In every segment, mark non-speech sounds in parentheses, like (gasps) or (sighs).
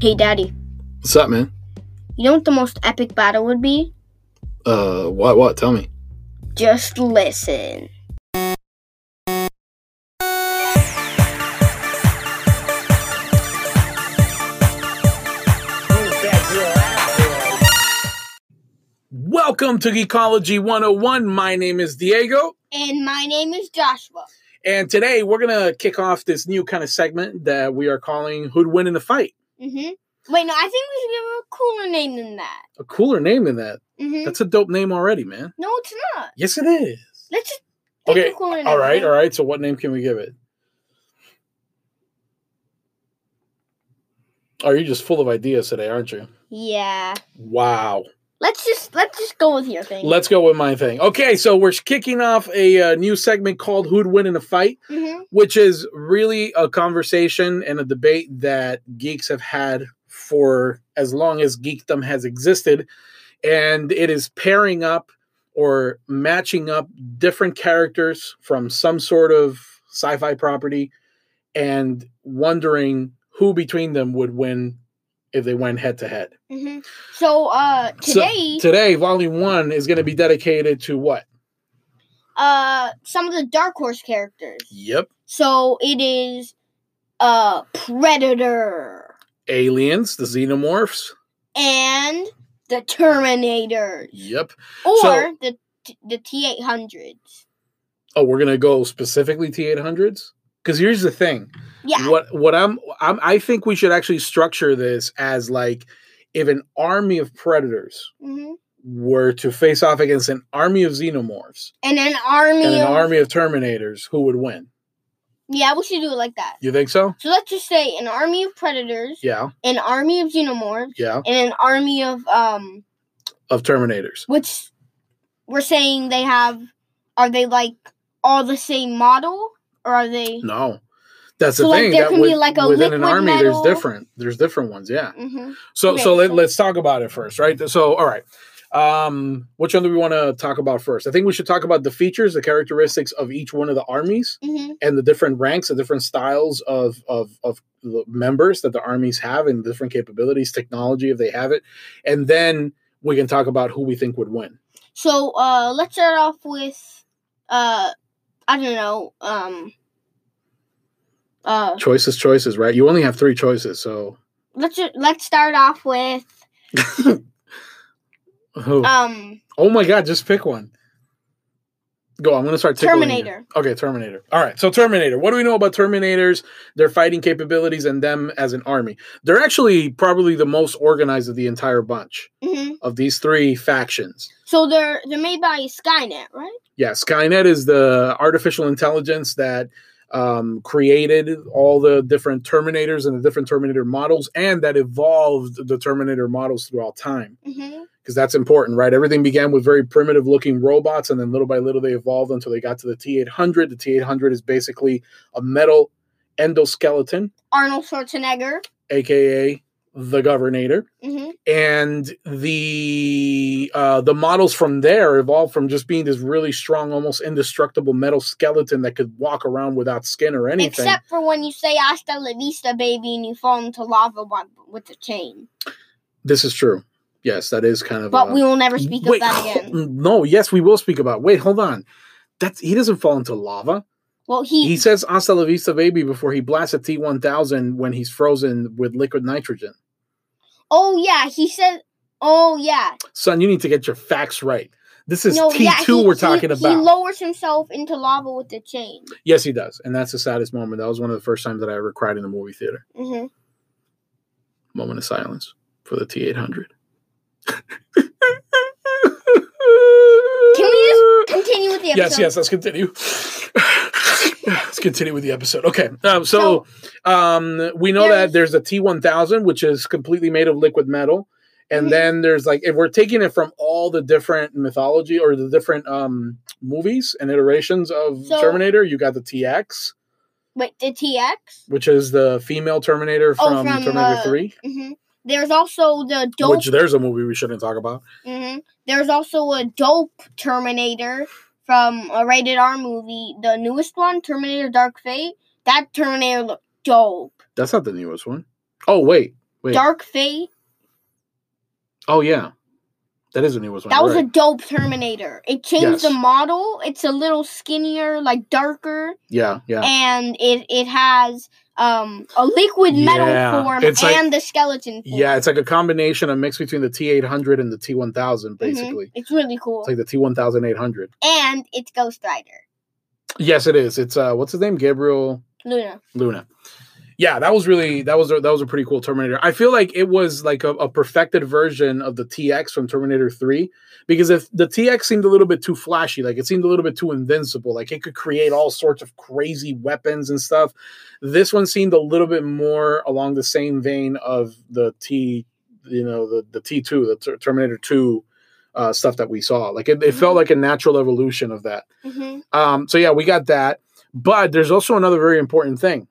Hey, Daddy. What's up, man? You know what the most epic battle would be? Uh, what? What? Tell me. Just listen. Welcome to Ecology 101. My name is Diego, And my name is Joshua. and today we're gonna kick off this new kind of segment that we are calling "Who'd Win in the Fight." Mm-hmm. Wait, no, I think we should give it a cooler name than that. A cooler name than that. Mm-hmm. That's a dope name already, man. No, it's not. Yes, it is. Let's just Okay. a cooler name. All right, all right. So, what name can we give it? Are you just full of ideas today, aren't you? Yeah. Wow. Let's just let's just go with your thing. Let's go with my thing. Okay, so we're kicking off a uh, new segment called "Who'd Win in a Fight." mm-hmm. which is really a conversation and a debate that geeks have had for as long as geekdom has existed. And it is pairing up or matching up different characters from some sort of sci fi property and wondering who between them would win if they went head to head. Mm-hmm. So uh So, today today, volume one is going to be dedicated to what? uh some of the Dark Horse characters. Yep. So it is uh Predator Aliens, the xenomorphs. and the Terminator Yep. or So- the the T eight hundreds. Oh, we're gonna go specifically T eight hundreds. Because here's the thing. Yeah. What what I'm, I'm I think we should actually structure this as like if an army of predators hmm were to face off against an army of xenomorphs And an army. and an of, army of terminators, who would win? Yeah, we should do it like that. You think so? So let's just say an army of predators, Yeah, an army of xenomorphs, yeah, and an army of um, of terminators. which we're saying they have. Are they like all the same model, or are they? No. That's So, the like, thing. there that can be, like, a within an army, metal- there's different. There's different ones. Yeah. hmm So Okay, so let, let's talk about it first, right? So all right. Um which one do we want to talk about first? I think we should talk about the features, the characteristics of each one of the armies hmm and the different ranks, the different styles of of of the members that the armies have and different capabilities, technology if they have it. And then we can talk about who we think would win. So uh, let's start off with uh, I don't know um. Uh, Choices, choices, right? You only have three choices, so let's let's start off with (laughs) um oh my god, just pick one. Go, I'm gonna start tickling you. Terminator. Okay, Terminator. All right, so Terminator. What do we know about Terminators, their fighting capabilities, and them as an army? They're actually probably the most organized of the entire bunch hmm of these three factions. So they're they're made by Skynet, right? Yeah, Skynet is the artificial intelligence that um, created all the different Terminators and the different Terminator models, and that evolved the Terminator models throughout time. Because that's important, right? Everything began with very primitive looking robots, and then little by little they evolved until they got to the T 800. The T 800 is basically a metal endoskeleton, Arnold Schwarzenegger. aka the Governator. hmm and the uh, the models from there evolved from just being this really strong, almost indestructible metal skeleton that could walk around without skin or anything. Except for when you say "Hasta la vista, baby" and you fall into lava with the chain. this is true. Yes, that is kind of. But uh, we will never speak wait, of that again. No, yes, we will speak about. Wait, hold on. That's he doesn't fall into lava. Well, he, He says "Hasta la vista, baby" before he blasts a T one thousand when he's frozen with liquid nitrogen. oh yeah, he said, oh yeah, Son, you need to get your facts right. This is no, T yeah, two he- we're talking He about. He lowers himself into lava with the chain. yes, he does, and that's the saddest moment. That was one of the first times that I ever cried in the movie theater. hmm Moment of silence for the T eight hundred. Can we just continue with the episode? Yes, yes. Let's continue. Let's continue with the episode. Okay, um, so, um, we know that there's- there's a T one thousand, which is completely made of liquid metal, and Mhm. then there's like if we're taking it from all the different mythology or the different um movies and iterations of So- Terminator, you got the TX, Wait, the TX. which is the female Terminator Oh, from, from, Terminator uh, Three. hmm There's also the dope. Which there's a movie we shouldn't talk about. hmm There's also a dope Terminator from a rated R movie, the newest one, Terminator Dark Fate. That Terminator looked dope. That's not the newest one. Oh wait, Wait. Dark Fate. Oh yeah, that is the newest one. That was right. a dope Terminator. It changed Yes. the model. It's a little skinnier, like darker, yeah, yeah. and it it has um a liquid metal Yeah, form it's like- and the skeleton form. Yeah, it's like a combination, a mix between the T eight hundred and the T one thousand, Mhm. basically. It's really cool. It's like the T one thousand eight hundred. and it's Ghost Rider. Yes, it is. It's uh, what's his name? Gabriel Luna. Luna. Yeah, that was really that was a, that was a pretty cool Terminator. I feel like it was like a, a perfected version of the TX from Terminator Three because if the TX seemed a little bit too flashy, like it seemed a little bit too invincible, like it could create all sorts of crazy weapons and stuff. This one seemed a little bit more along the same vein of the T, you know, the the T two, the Ter- Terminator Two. Uh, stuff that we saw, like it, it felt Mhm. like a natural evolution of that. hmm Um, so yeah, we got that. But there's also another very important thing.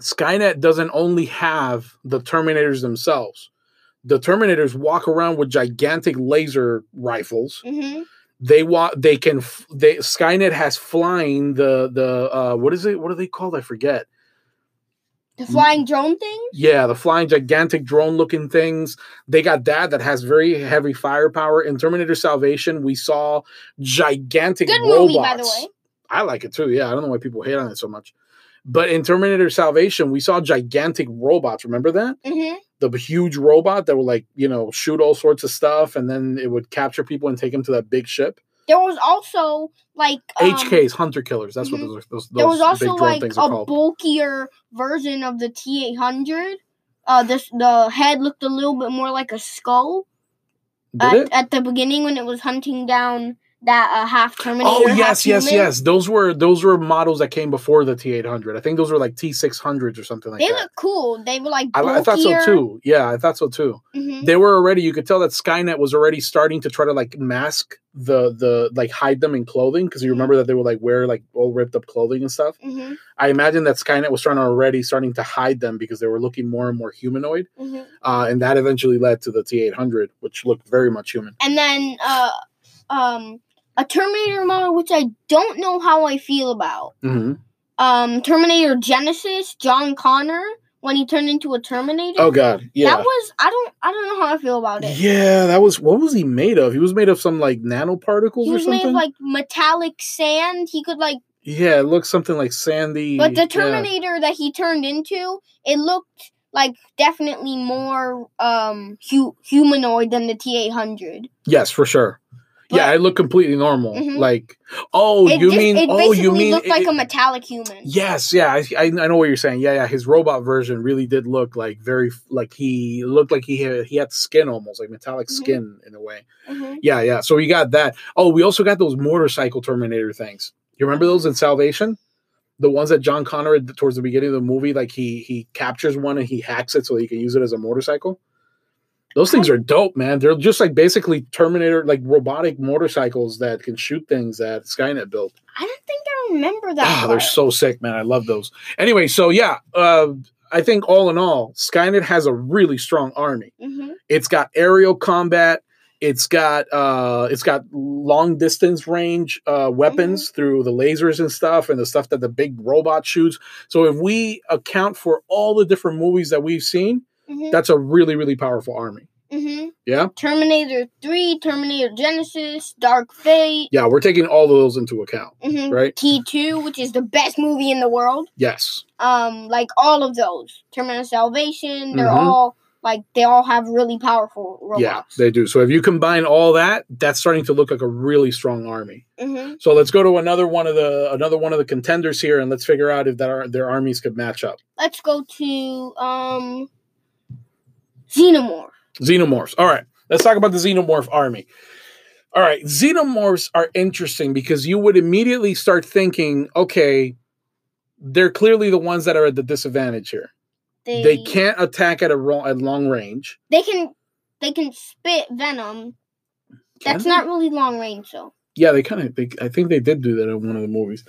Skynet doesn't only have the Terminators themselves. The Terminators walk around with gigantic laser rifles. hmm They walk. They can. f- They Skynet has flying the the uh, what is it? What are they called? I forget. The flying drone thing. Yeah, the flying gigantic drone looking things. They got that that has very heavy firepower. In Terminator Salvation, we saw gigantic Good robots. movie, by the way. I like it too. Yeah, I don't know why people hate on it so much. But in Terminator Salvation, we saw gigantic robots. Remember that? hmm The huge robot that would like, you know, shoot all sorts of stuff and then it would capture people and take them to that big ship. There was also like um, HKs, hunter killers. That's mhm. what those those, There was also like things a bulkier version of the T eight hundred. Uh, this the head looked a little bit more like a skull at, at the beginning when it was hunting down that uh, half Terminator. Oh yes, yes, human. yes. Those were those were models that came before the T eight hundred. I think those were like T six hundreds or something like They that. They look cool. They were like I. I thought so too. Yeah, I thought so too. hmm they were already you could tell that skynet was already starting to try to like mask the the like hide them in clothing because you Mhm. remember that they would like wear like all ripped up clothing and stuff hmm i imagine that skynet was trying to already starting to hide them because they were looking more and more humanoid hmm uh, and that eventually led to the t800 which looked very much human And then uh, um, a Terminator model, which I don't know how I feel about. mm-hmm. Um, Terminator Genisys, John Connor, when he turned into a Terminator. oh god yeah That was I don't I don't know how I feel about it. yeah that was what was he made of he was made of some like nanoparticles He or was made of like metallic sand. He could like, yeah it looked something like sandy but the yeah. Terminator that he turned into, it looked like definitely more um hu- humanoid than the T eight hundred. yes for sure yeah it looked completely normal Mhm. like oh It you just, mean oh you mean looked it- like a metallic human. Yes, yeah, I, I know what you're saying. Yeah, yeah, his robot version really did look like very like he looked like he had he had skin almost like metallic Mhm. skin in a way. hmm Yeah, yeah. So we got that. Oh, we also got those motorcycle Terminator things. You remember those in Salvation? The ones that John Connor towards the beginning of the movie, like he he captures one and he hacks it so he can use it as a motorcycle. Those things are dope, man. They're just like basically Terminator, like robotic motorcycles that can shoot things that Skynet built. I don't think I remember that. Ah, they're so sick, man. I love those. Anyway, so yeah, uh, I think all in all, Skynet has a really strong army. Mhm. It's got aerial combat. It's got uh, it's got long distance range uh, weapons through the lasers and stuff, and the stuff that the big robot shoots. So if we account for all the different movies that we've seen, Mhm. that's a really really powerful army. hmm Yeah, Terminator 3, Terminator Genisys, Dark Fate, yeah, we're taking all of those into account, hmm right? T2, which is the best movie in the world. Yes, Um, like all of those. Terminator Salvation, they're Mhm. all like they all have really powerful robots. yeah, they do. So if you combine all that, that's starting to look like a really strong army. hmm So let's go to another one of the another one of the contenders here, and let's figure out if that are, their armies could match up. Let's go to um Xenomorph. Xenomorphs. All right, let's talk about the xenomorph army. All right, xenomorphs are interesting because you would immediately start thinking, okay, they're clearly the ones that are at the disadvantage here. They They can't attack at a ro- at long range. they can they can spit venom. Can That's they? not really long range though. Yeah, they kind of. I think they did do that in one of the movies.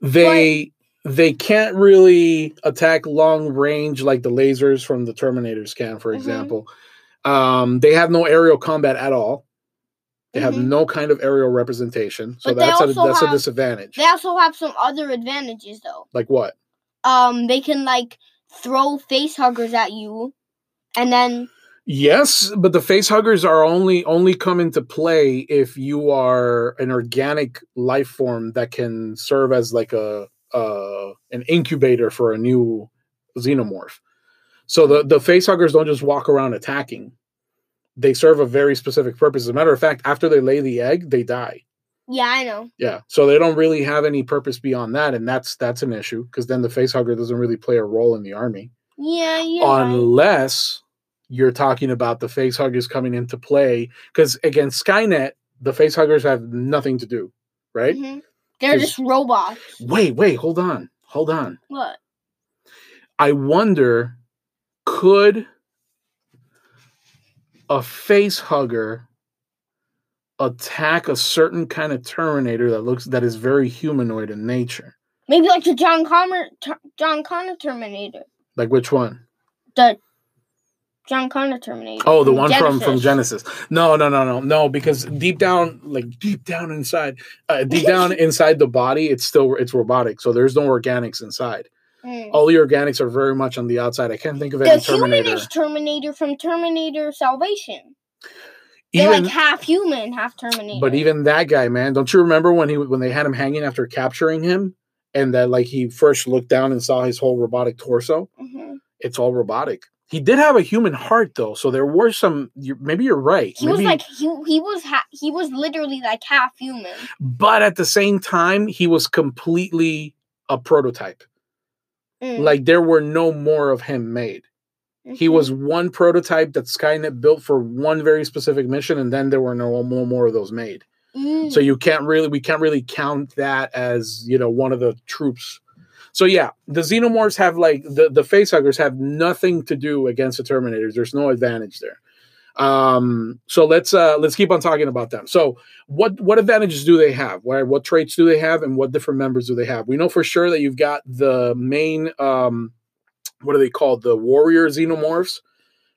They they can't really attack long range like the lasers from the Terminators can, for Mhm. example. Um, they have no aerial combat at all. They have Mhm. no kind of aerial representation, so But that's a, that's a disadvantage. They also have some other advantages though. like what? Um they can like throw face huggers at you and then Yes, but the face huggers are only only come into play if you are an organic life form that can serve as like a uh, an incubator for a new xenomorph. So the the face huggers don't just walk around attacking; they serve a very specific purpose. As a matter of fact, after they lay the egg, they die. yeah, I know. Yeah, so they don't really have any purpose beyond that, and that's that's an issue because then the face hugger doesn't really play a role in the army Yeah, yeah. right. unless you're talking about the face huggers coming into play. Because against Skynet, the face huggers have nothing to do, right? Mhm. They're just robots. Wait, wait, hold on, hold on. What? I wonder, could a face hugger attack a certain kind of Terminator that looks that is very humanoid in nature? Maybe like the John Connor, John Connor Terminator. Like which one? The John Connor Terminator. Oh, the one from from Genisys. No, no, no, no, no. Because deep down, like deep down inside, uh, deep (laughs) down inside the body, it's still it's robotic. So there's no organics inside. Mm. All the organics are very much on the outside. I can't think of The any Terminator. human is Terminator from Terminator Salvation. They're like half human, half Terminator. but even that guy, man, don't you remember when he when they had him hanging after capturing him, and that like he first looked down and saw his whole robotic torso? Mhm. It's all robotic. He did have a human heart though, so there were some. you maybe you're right. he was like he he was ha- he was literally like half human. but at the same time, he was completely a prototype. Mm. Like there were no more of him made. He Mhm. was one prototype that Skynet built for one very specific mission, and then there were no more, more of those made. Mm. So you can't really, we can't really count that as you know one of the troops. So yeah, the xenomorphs have like the the facehuggers have nothing to do against the Terminators. There's no advantage there. Um, so let's uh let's keep on talking about them. So what what advantages do they have? What what traits do they have, and what different members do they have? We know for sure that you've got the main um, what are they called? The warrior xenomorphs,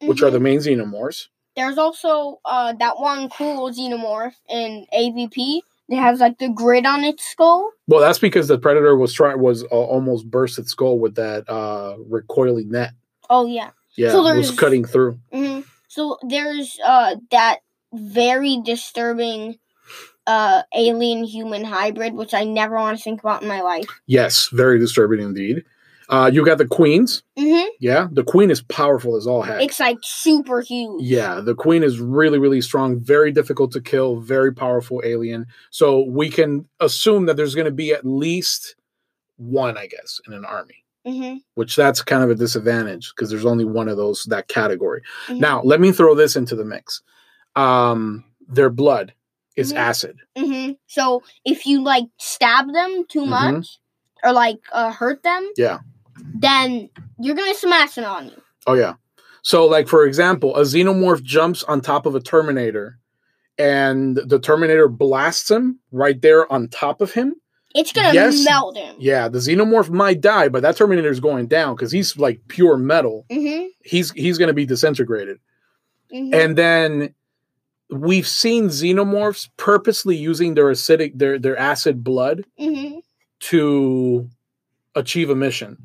which are the main xenomorphs. There's also uh that one cool xenomorph in AVP that has like the grid on its skull. Well, that's because the predator was trying was uh, almost burst its skull with that uh recoiling net. Oh yeah. Yeah, So it was cutting through. hmm So there's uh that very disturbing uh alien human hybrid, which I never want to think about in my life. Yes, very disturbing indeed. Uh, you got the queens. hmm Yeah, the queen is powerful as all heck. It's like super huge. Yeah, the queen is really, really strong, very difficult to kill, very powerful alien. So we can assume that there's going to be at least one, I guess, in an army, hmm which that's kind of a disadvantage because there's only one of those that category. Mhm. Now, let me throw this into the mix. Um, their blood is Mhm. acid. hmm So if you like stab them too Mhm. much or like uh, hurt them, Yeah. Then you're gonna smash it on you. Oh yeah. So like for example, a xenomorph jumps on top of a terminator and the terminator blasts him right there on top of him. It's gonna Yes. melt him. Yeah, the xenomorph might die, but that terminator is going down cuz he's like pure metal. hmm He's he's going to be disintegrated. hmm And then we've seen xenomorphs purposely using their acidic their their acid blood hmm to achieve a mission.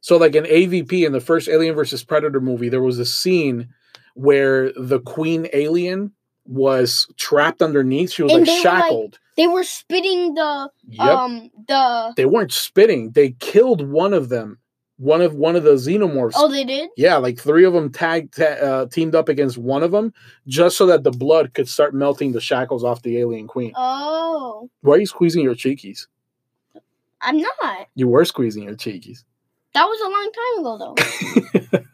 So, like in AVP in the first Alien versus Predator movie, there was a scene where the queen alien was trapped underneath. She was And like they were, like- shackled. They were spitting the yep. um the they weren't spitting. They killed one of them. One of one of the xenomorphs. oh they did Yeah, like three of them tagged, ta- uh, teamed up against one of them, just so that the blood could start melting the shackles off the alien queen. oh Why are you squeezing your cheekies? I'm not You were squeezing your cheekies. That was a long time ago though. (laughs)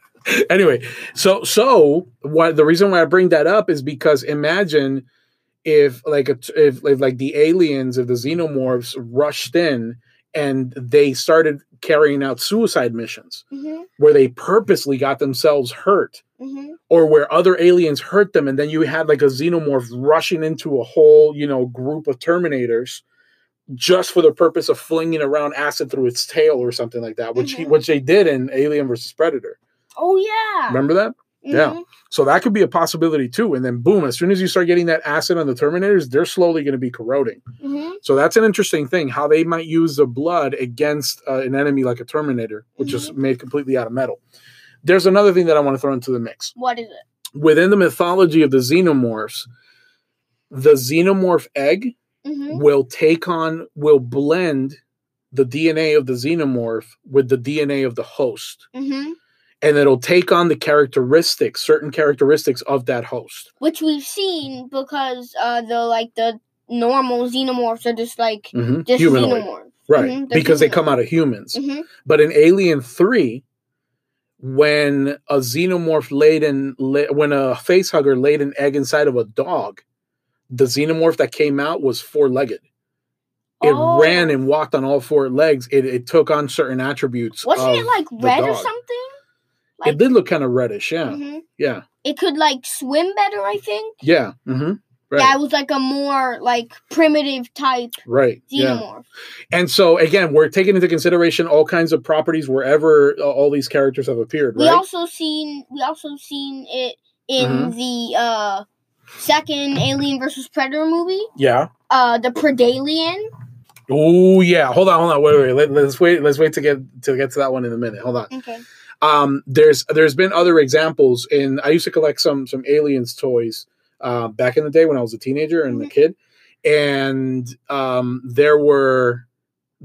Anyway, so so what the reason why I bring that up is because imagine if like a, if, if like the aliens if the xenomorphs rushed in and they started carrying out suicide missions hmm where they purposely got themselves hurt hmm or where other aliens hurt them and then you had like a xenomorph rushing into a whole you know group of terminators just for the purpose of flinging around acid through its tail or something like that which he, Mhm. which they did in alien versus predator oh yeah remember that yeah. Mhm. so that could be a possibility too and then boom as soon as you start getting that acid on the terminators they're slowly going to be corroding Mhm. so that's an interesting thing how they might use the blood against uh, an enemy like a terminator which is made completely out of metal there's another thing that I want to throw into the mix. What is it? Within the mythology of the xenomorphs, the xenomorph egg Mm-hmm. will take on, will blend the DNA of the xenomorph with the DNA of the host. Mm-hmm. And it'll take on the characteristics, certain characteristics of that host. Which we've seen because uh the like the normal xenomorphs are just like hmm just Humanoid. xenomorphs. Right. Mhm, they're because they come out of humans. Mm-hmm. But in Alien 3, when a xenomorph laid in, when a face hugger laid an egg inside of a dog, the xenomorph that came out was four legged. It Oh. ran and walked on all four legs. It, it took on certain attributes. Wasn't it like red or something? it did look kind of reddish. Yeah. Mhm. Yeah. It could like swim better, I think. Yeah. hmm Right. Yeah, it was like a more like primitive type right. Yeah. And so, again, we're taking into consideration all kinds of properties wherever uh, all these characters have appeared, We also seen we also seen it in Mhm. the uh second Alien versus Predator movie. yeah. Uh the Predalien. Oh yeah, hold on, hold on, wait, wait, wait. Let, us wait. Let's wait to get to get to that one in a minute. Hold on. Okay. Um, there's there's been other examples, and I used to collect some some aliens toys uh, back in the day when I was a teenager and a Mhm. kid, and um, there were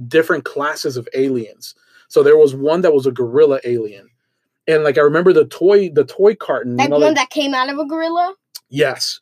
different classes of aliens. So there was one that was a gorilla alien, and like I remember the toy the toy carton. you know, one like- that came out of a gorilla. Yes.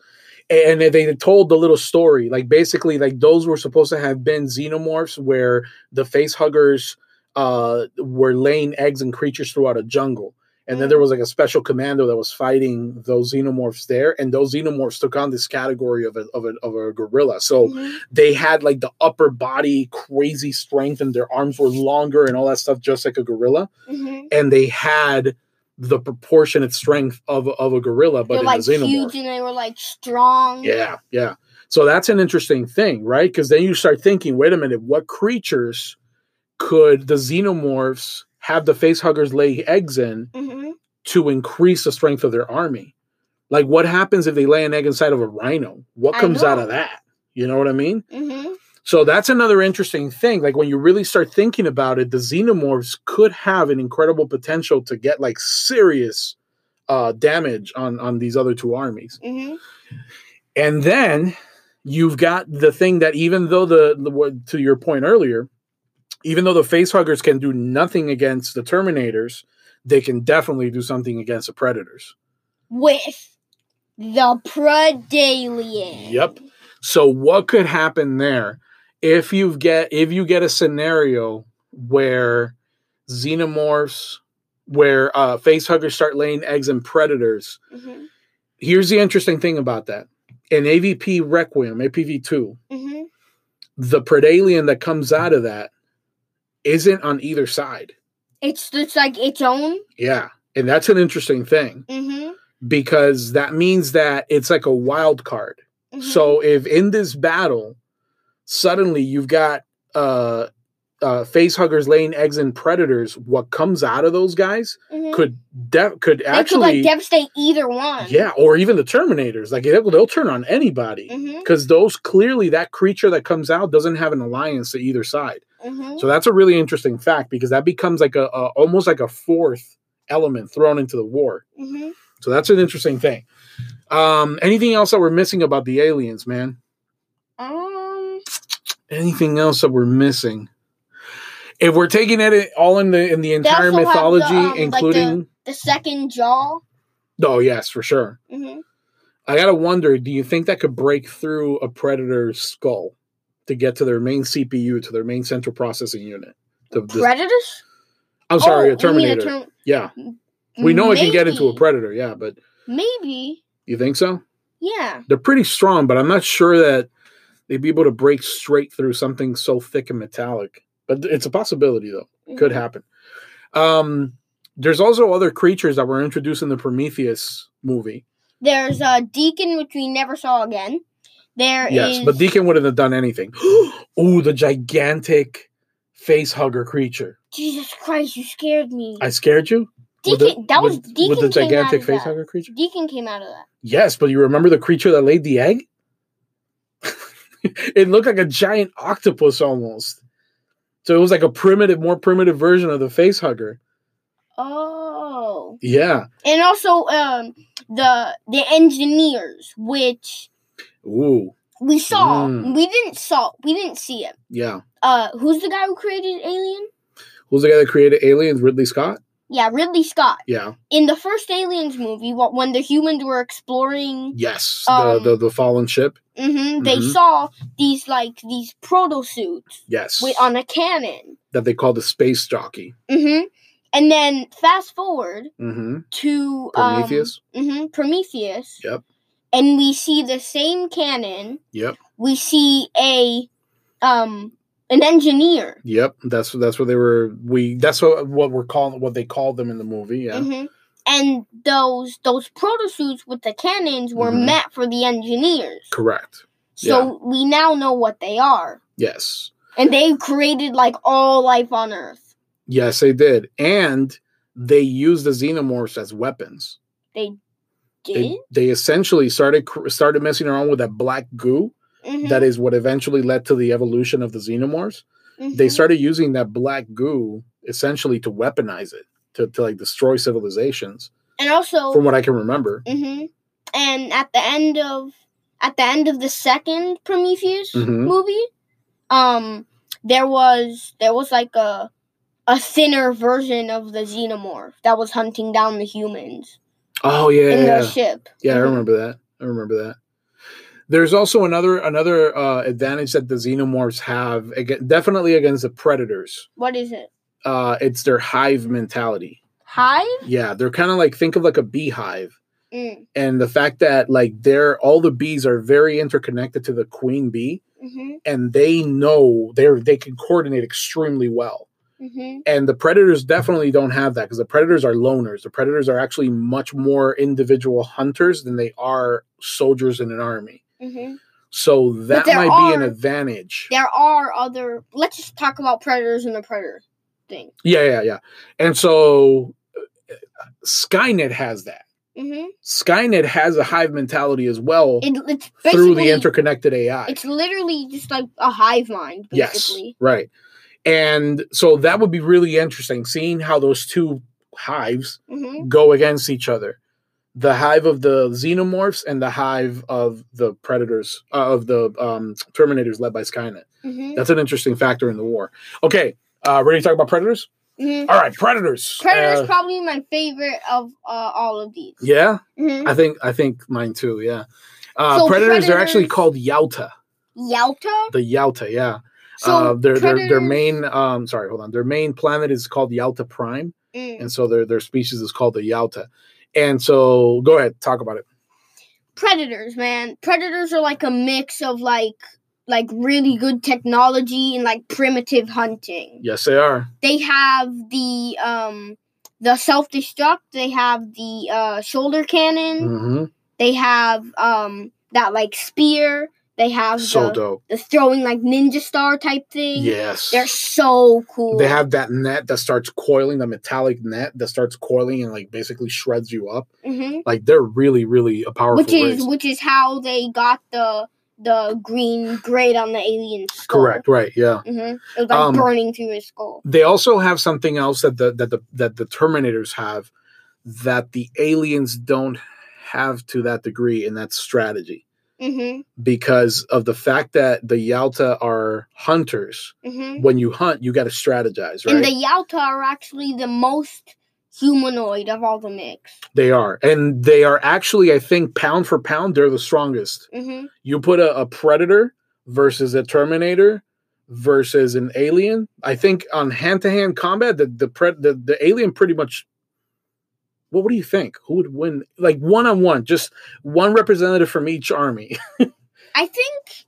And they told the little story. Like basically, like those were supposed to have been xenomorphs where the face huggers uh were laying eggs and creatures throughout a jungle. And then there was like a special commando that was fighting those xenomorphs there, and those xenomorphs took on this category of a of a, of a gorilla. So Mhm. they had like the upper body crazy strength, and their arms were longer and all that stuff, just like a gorilla. Mhm. And they had the proportionate strength of a- of a gorilla, but They're in like huge and they were like strong. Yeah, yeah. So that's an interesting thing, right? Because then you start thinking, wait a minute, what creatures could the xenomorphs have the face huggers lay eggs in hmm to increase the strength of their army? Like, what happens if they lay an egg inside of a rhino? What comes out of that? You know what I mean? hmm So that's another interesting thing. Like when you really start thinking about it, the xenomorphs could have an incredible potential to get like serious uh, damage on on these other two armies. hmm And then you've got the thing that even though the, the to your point earlier, even though the facehuggers can do nothing against the Terminators, they can definitely do something against the Predators. With the Predalien. Yep. So what could happen there if you get if you get a scenario where xenomorphs where uh face huggers start laying eggs in predators. hmm Here's the interesting thing about that. In AVP Requiem, APV2, hmm the predalien that comes out of that isn't on either side. It's just like its own. Yeah. And that's an interesting thing hmm because that means that it's like a wild card. hmm So if in this battle, suddenly you've got uh, uh, face huggers laying eggs in predators, what comes out of those guys Mhm. could de- could actually, could like devastate either one. yeah, or even the Terminators. Like they'll, they'll turn on anybody because those clearly that creature that comes out doesn't have an alliance to either side. hmm So that's a really interesting fact because that becomes like a, a almost like a fourth element thrown into the war. hmm So that's an interesting thing. Um, anything else that we're missing about the aliens, man? Anything else that we're missing if we're taking it all in the in the entire have the, mythology um, like including The second jaw. oh yes for sure hmm i gotta wonder do you think that could break through a predator's skull to get to their main cpu to their main central processing unit The- the- Predators. i'm sorry Oh, a terminator term- yeah we know it can get into a predator yeah but Maybe. you think so Yeah. they're pretty strong but i'm not sure that they'd be able to break straight through something so thick and metallic but it's a possibility though could Mhm. happen. Um, there's also other creatures that were introduced in the Prometheus movie. There's a Deacon, which we never saw again. There is. Yes, but Deacon wouldn't have done anything. (gasps) oh, the gigantic face hugger creature. Jesus Christ, you scared me. I scared you. Deacon. the- that was with- Deacon. with the gigantic face hugger creature. Deacon came out of that. Yes, but you remember the creature that laid the egg? (laughs) it looked like a giant octopus almost. So it was like a primitive, more primitive version of the face hugger. Oh. Yeah. And also um the the engineers which Ooh. we saw Mm. we didn't saw we didn't see it. Yeah. Uh who's the guy who created Alien? Who's the guy that created Aliens? Ridley Scott. Yeah, Ridley Scott. Yeah. In the first Aliens movie, when the humans were exploring Yes. Um, the, the the fallen ship. Hmm they Mhm. saw these like these proto suits Yes. with on a cannon. that they call the space jockey. hmm And then fast forward Mm-hmm. to Prometheus. Um, hmm Prometheus. Yep. And we see the same cannon. Yep. We see a um an engineer. Yep. That's that's what they were. We that's what what we're calling what they called them in the movie. Yeah. hmm And those those proto suits with the cannons were Mhm. meant for the engineers. Correct. So we now know what they are. Yes. And they created like all life on Earth. Yes, they did, and they used the xenomorphs as weapons. They did. They, they essentially started cr- started messing around with that black goo. Mhm, That is what eventually led to the evolution of the xenomorphs. They mhm. started using that black goo essentially to weaponize it to, to like destroy civilizations, and also from what I can remember. hmm And at the end of at the end of the second Prometheus Mhm. movie, um, there was there was like a a thinner version of the xenomorph that was hunting down the humans Oh yeah, in yeah, the ship. yeah. I Mhm. remember that. I remember that. There's also another another uh, advantage that the xenomorphs have, again, definitely against the predators. What is it? Uh, it's their hive mentality. Hive? Yeah, they're kind of like think of like a beehive, Mm. and the fact that like they're all the bees are very interconnected to the queen bee, hmm and they know they're they can coordinate extremely well. hmm And the predators definitely don't have that because the predators are loners. The predators are actually much more individual hunters than they are soldiers in an army. hmm So that might be an advantage. There are other. Let's just talk about predators and the predator thing. Yeah, yeah, yeah. And so Skynet has that. hmm Skynet has a hive mentality as well It, through the interconnected AI. it's literally just like a hive mind, Yes, right. And so that would be really interesting seeing how those two hives hmm go against each other. The hive of the xenomorphs and the hive of the predators uh, of the um, Terminators led by Skynet. hmm That's an interesting factor in the war. Okay, uh, ready to talk about predators? hmm All right, predators. Predator's Uh, probably my favorite of uh, all of these. yeah, hmm I think I think mine too. Yeah, uh, So predators, are actually called Yautja. Yautja. The Yautja, yeah. So uh, their, their their main um sorry hold on their main planet is called Yautja Prime, Mm. and so their their species is called the Yautja. And so go ahead, talk about it. predators, man. Predators are like a mix of like like really good technology and like primitive hunting. Yes, they are. They have the um the self destruct. They have the uh, shoulder cannon. hmm They have um that like spear. They have So the, dope. the throwing like ninja star type thing. Yes. They're so cool. They have that net that starts coiling, the metallic net that starts coiling and like basically shreds you up. hmm Like they're really, really a powerful which is race. which is how they got the the green grade on the alien skull. Correct, right, yeah. hmm It was like Um, burning through his skull. They also have something else that the that the that the Terminators have that the aliens don't have to that degree, and that's strategy. hmm Because of the fact that the Yautja are hunters, hmm when you hunt, you got to strategize, right? And the Yautja are actually the most humanoid of all the mix. they are, and they are actually, I think, pound for pound, they're the strongest. hmm You put a, a predator versus a Terminator versus an alien. I think on hand to hand combat, the the, pre- the the alien pretty much. What, what do you think? Who would win? Like one on one, just one representative from each army. (laughs) I think.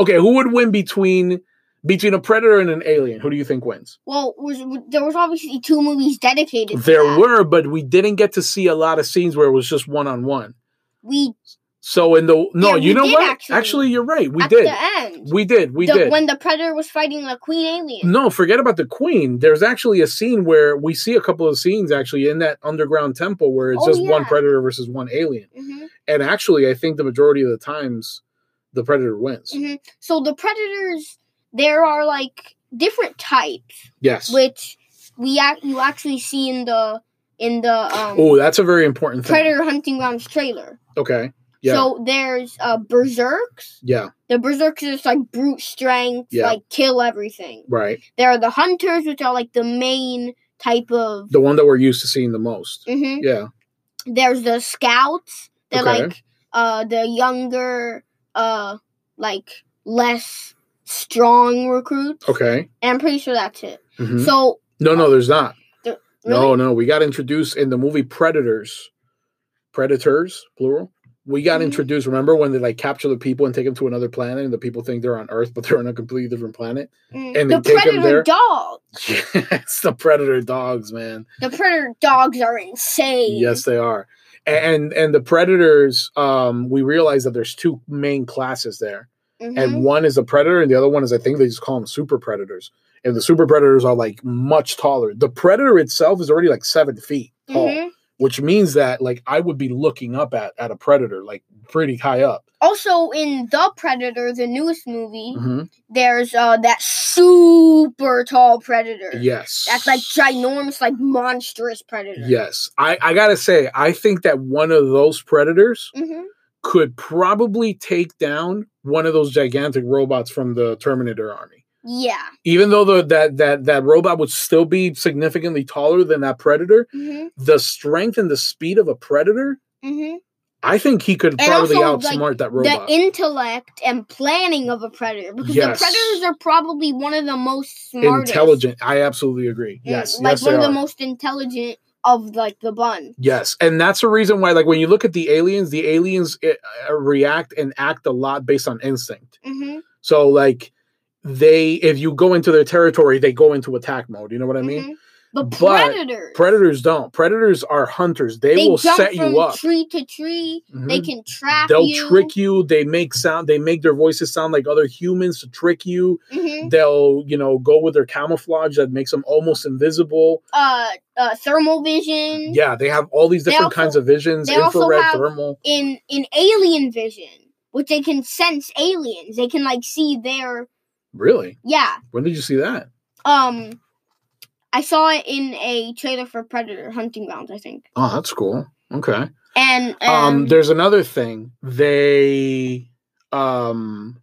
okay, who would win between between a predator and an alien? Who do you think wins? Well, was there was obviously two movies dedicated. to There were, but we didn't get to see a lot of scenes where it was just one on one. We So in the no, Yeah, you know what? actually. Actually, you're right. We at did. the end. We did. We the, did. when the predator was fighting the queen alien. No, forget about the queen. There's actually a scene where we see a couple of scenes actually in that underground temple where it's Oh, just one predator versus one alien. hmm And actually, I think the majority of the times the predator wins. hmm So the predators, there are like different types, Yes. which we ac- you actually see in the in the um, Oh, that's a very important thing. Predator Hunting Grounds trailer. Okay. Yeah. So there's uh, Berserks. yeah. The Berserks is like brute strength, Yeah. like kill everything. Right. There are the Hunters, which are like the main type of. The one that we're used to seeing the most. Mhm. Yeah. There's the Scouts. They're Okay. like uh the younger, uh like less strong recruits. Okay. And I'm pretty sure that's it. Mhm. So no, no, there's not. There- No, really? no. We got introduced in the movie Predators. Predators, plural. We got Mhm. introduced. Remember when they like capture the people and take them to another planet, and the people think they're on Earth, but they're on a completely different planet. mm, And the they take 'em there? Predator dogs. (laughs) it's the Predator dogs, man. The Predator dogs are insane. Yes, they are. And and the Predators, um, we realize that there's two main classes there. Mhm. and one is a predator and the other one is i think they just call them super predators and the super predators are like much taller the predator itself is already like seven feet tall Mhm. which means that like i would be looking up at at a predator like pretty high up Also, in The Predator, the newest movie, Mhm. there's uh that super tall predator. yes That's like ginormous, like monstrous predator. yes i i gotta say i think that one of those predators hmm could probably take down one of those gigantic robots from the terminator army Yeah. even though the, that that that robot would still be significantly taller than that predator hmm the strength and the speed of a predator hmm I think he could And probably also, like, outsmart that robot. The intellect and planning of a predator, because Yes. the predators are probably one of the most smartest, Intelligent. I absolutely agree. Yes, like yes, one of the most intelligent of like the bun. Yes, and that's the reason why, like, when you look at the aliens, the aliens uh, react and act a lot based on instinct. hmm So, like, they, if you go into their territory, they go into attack mode. You know what I mean? But But predators, Predators don't. Predators are hunters. They, they will set you up. tree to tree. They Mhm. can trap They'll you. trick you. They make sound. They make their voices sound like other humans to trick you. hmm They'll, you know, go with their camouflage that makes them almost invisible. Uh, uh, thermal vision. Yeah, they have all these different also- kinds of visions, they infrared, thermal. In in alien vision, which they can sense aliens. They can like see their Really? yeah. When did you see that? Um, I saw it in a trailer for Predator Hunting Grounds. I think. Oh, that's cool. Okay. And Um, um, there's another thing. They um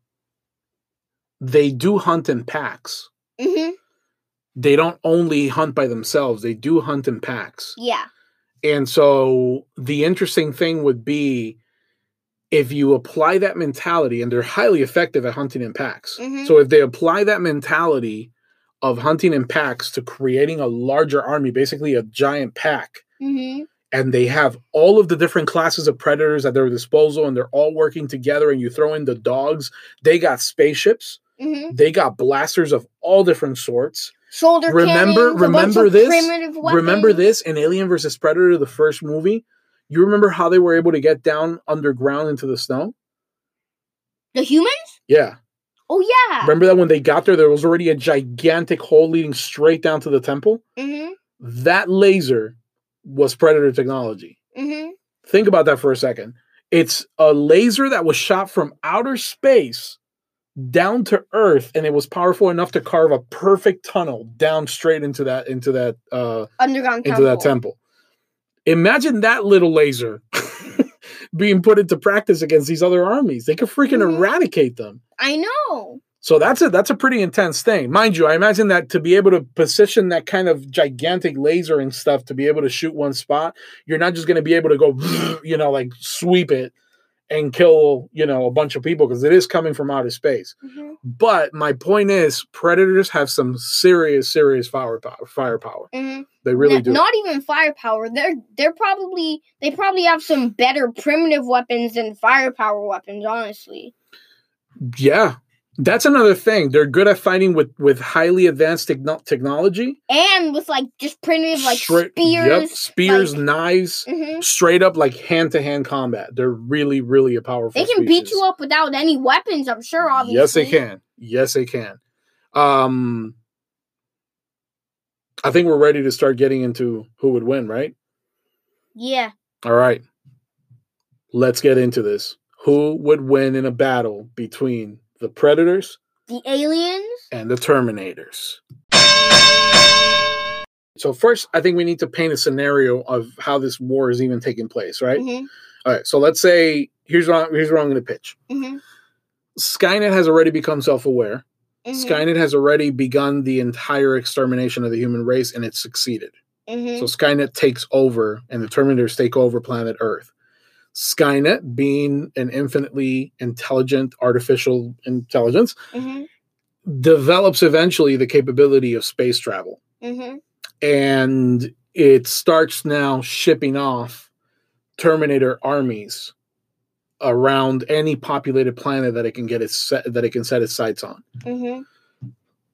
they do hunt in packs. mhm, They don't only hunt by themselves, they do hunt in packs. yeah. And so the interesting thing would be if you apply that mentality, and they're highly effective at hunting in packs. Mhm. So if they apply that mentality of hunting in packs to creating a larger army, basically a giant pack, hmm and they have all of the different classes of predators at their disposal, and they're all working together, and you throw in the dogs, they got spaceships, hmm they got blasters of all different sorts. Shoulder Remember- cannons, remember this? Remember this in Alien versus Predator, the first movie? You remember how they were able to get down underground into the snow? The humans? Yeah. Oh yeah. Remember that when they got there, there was already a gigantic hole leading straight down to the temple? hmm That laser was Predator technology. hmm Think about that for a second. It's a laser that was shot from outer space down to Earth, and it was powerful enough to carve a perfect tunnel down straight into that into that uh, Underground into temple. that temple. Imagine that little laser being put into practice against these other armies. They could freaking Mhm. eradicate them. I know. So that's a that's a pretty intense thing, mind you. I imagine that to be able to position that kind of gigantic laser and stuff to be able to shoot one spot, you're not just going to be able to go, (sniffs) you know, like sweep it and kill, you know, a bunch of people because it is coming from outer space. hmm But my point is, predators have some serious, serious firepower. Firepower, hmm they really do. Not even firepower. They're they're probably they probably have some better primitive weapons than firepower weapons. Honestly. Yeah, that's another thing. They're good at fighting with with highly advanced techno- technology. and with like just primitive like Straight- spears. yep, spears, like- knives, hmm straight up like hand to hand combat. They're really, really a powerful. They can beat you up without any weapons. I'm sure. Obviously. Yes, they can. Yes, they can. Um, I think we're ready to start getting into who would win, right? Yeah. All right. Let's get into this. Who would win in a battle between the Predators The aliens. and the Terminators? So first, I think we need to paint a scenario of how this war is even taking place, right? Mhm. All right. So let's say here's what here's what I'm going to pitch. Mhm. Skynet has already become self-aware. Mhm. Skynet has already begun the entire extermination of the human race, and it's succeeded. Mhm. So Skynet takes over, and the Terminators take over planet Earth. Skynet, being an infinitely intelligent artificial intelligence, Mhm. develops eventually the capability of space travel. Mhm. and it starts now shipping off Terminator armies around any populated planet that it can get its set, that it can set its sights on. Mhm.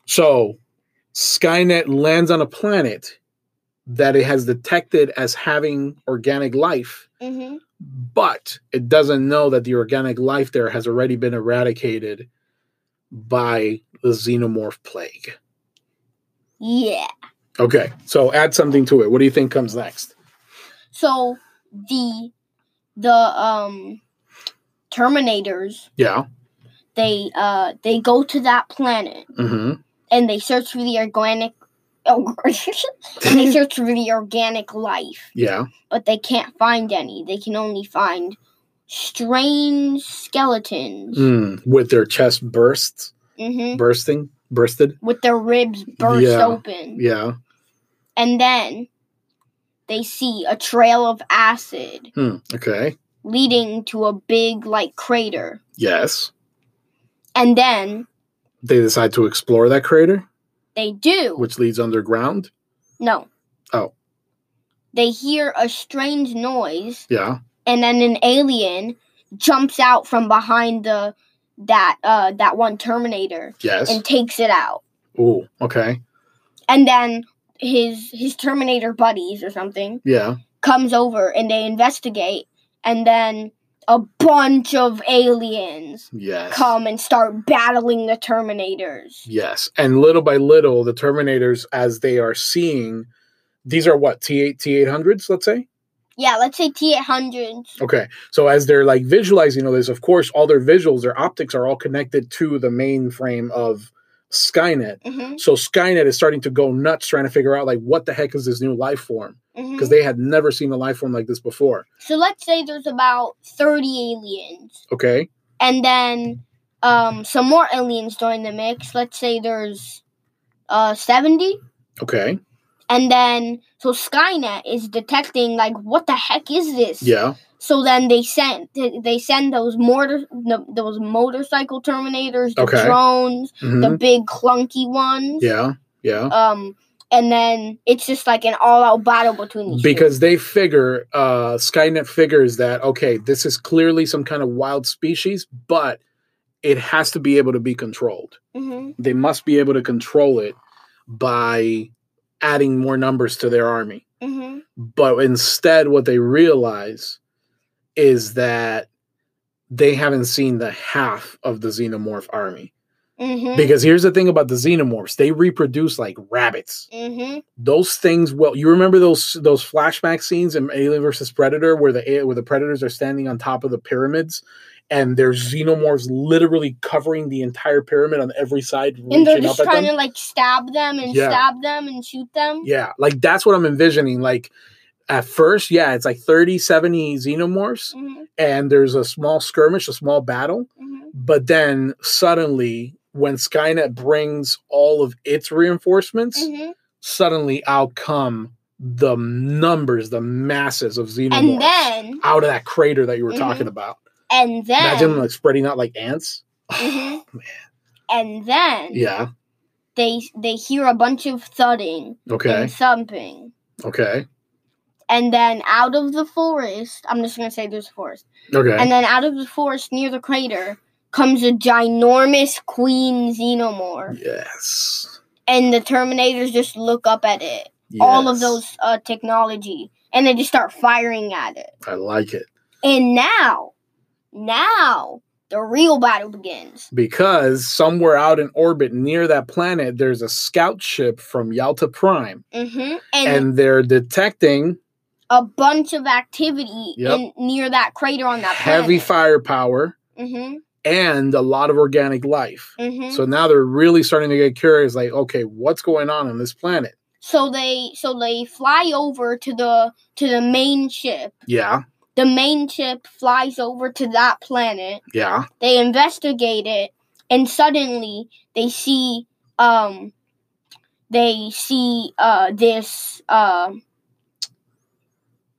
So Skynet lands on a planet that it has detected as having organic life, Mhm. But it doesn't know that the organic life there has already been eradicated by the xenomorph plague. Yeah. Okay, so add something to it. What do you think comes next? So the the um Terminators Yeah. they uh they go to that planet Mm-hmm. and they search for the organic oh, they search for the organic life, Yeah. but they can't find any. They can only find strange skeletons Mm, with their chest bursts, hmm bursting, bursted. with their ribs burst Yeah. open. Yeah. And then they see a trail of acid Hmm. Okay. leading to a big like crater. Yes. And then They decide to explore that crater, they do which leads underground. no. Oh. They hear a strange noise Yeah. and then an alien jumps out from behind the that uh that one Terminator Yes. and takes it out. Ooh. Okay. And then his his Terminator buddies or something Yeah. comes over and they investigate and then a bunch of aliens Yes. come and start battling the Terminators. Yes. And little by little, the Terminators, as they are seeing, these are what T eight T eight hundreds. Let's say. Yeah, let's say T eight hundreds. Okay. So as they're like visualizing all this, of course, all their visuals, their optics are all connected to the mainframe of Skynet. Mm-hmm, So Skynet is starting to go nuts trying to figure out like what the heck is this new life form mm-hmm. because they had never seen a life form like this before. So let's say there's about thirty aliens. Okay. and then um some more aliens join the mix. Let's say there's uh 70 Okay. and then so Skynet is detecting like what the heck is this? Yeah. So then they send they send those mortar those motorcycle terminators, the Okay. drones, Mhm. the big clunky ones. Yeah. Yeah. Um and then it's just like an all out battle between these Because they figure, uh, Skynet figures that, okay, this is clearly some kind of wild species, but it has to be able to be controlled. hmm They must be able to control it by adding more numbers to their army. hmm But instead, what they realize is that they haven't seen the half of the xenomorph army. Hmm Because here's the thing about the xenomorphs they reproduce like rabbits. hmm Those things, well, you remember those those flashback scenes in Alien versus Predator where the where the predators are standing on top of the pyramids and there's xenomorphs literally covering the entire pyramid on every side, And they're just trying to like stab them and Yeah. stab them and shoot them. Yeah, like that's what I'm envisioning. Like at first, yeah, it's like 30, 70 xenomorphs, hmm and there's a small skirmish, a small battle. hmm But then suddenly, when Skynet brings all of its reinforcements, hmm suddenly out come the numbers, the masses of xenomorphs And then, out of that crater that you were Mhm. talking about. and then, Imagine them like spreading out like ants. (sighs) Mhm. man. and then Yeah. they they hear a bunch of thudding Okay. and thumping, Okay. and then out of the forest, I'm just gonna say there's a forest, Okay. and then out of the forest near the crater comes a ginormous queen xenomorph, yes. and the Terminators just look up at it, Yes. all of those uh, technology, and they just start firing at it. I like it. And now, now the real battle begins. because somewhere out in orbit near that planet there's a scout ship from Yautja Prime hmm And, and they're detecting a bunch of activity Yep. in, near that crater on that heavy firepower Mm-hmm. And a lot of organic life. Mm-hmm. So now they're really starting to get curious like okay, what's going on on this planet? so they so they fly over to the to the main ship. Yeah. The main ship flies over to that planet. Yeah. They investigate it, and suddenly they see um they see uh this uh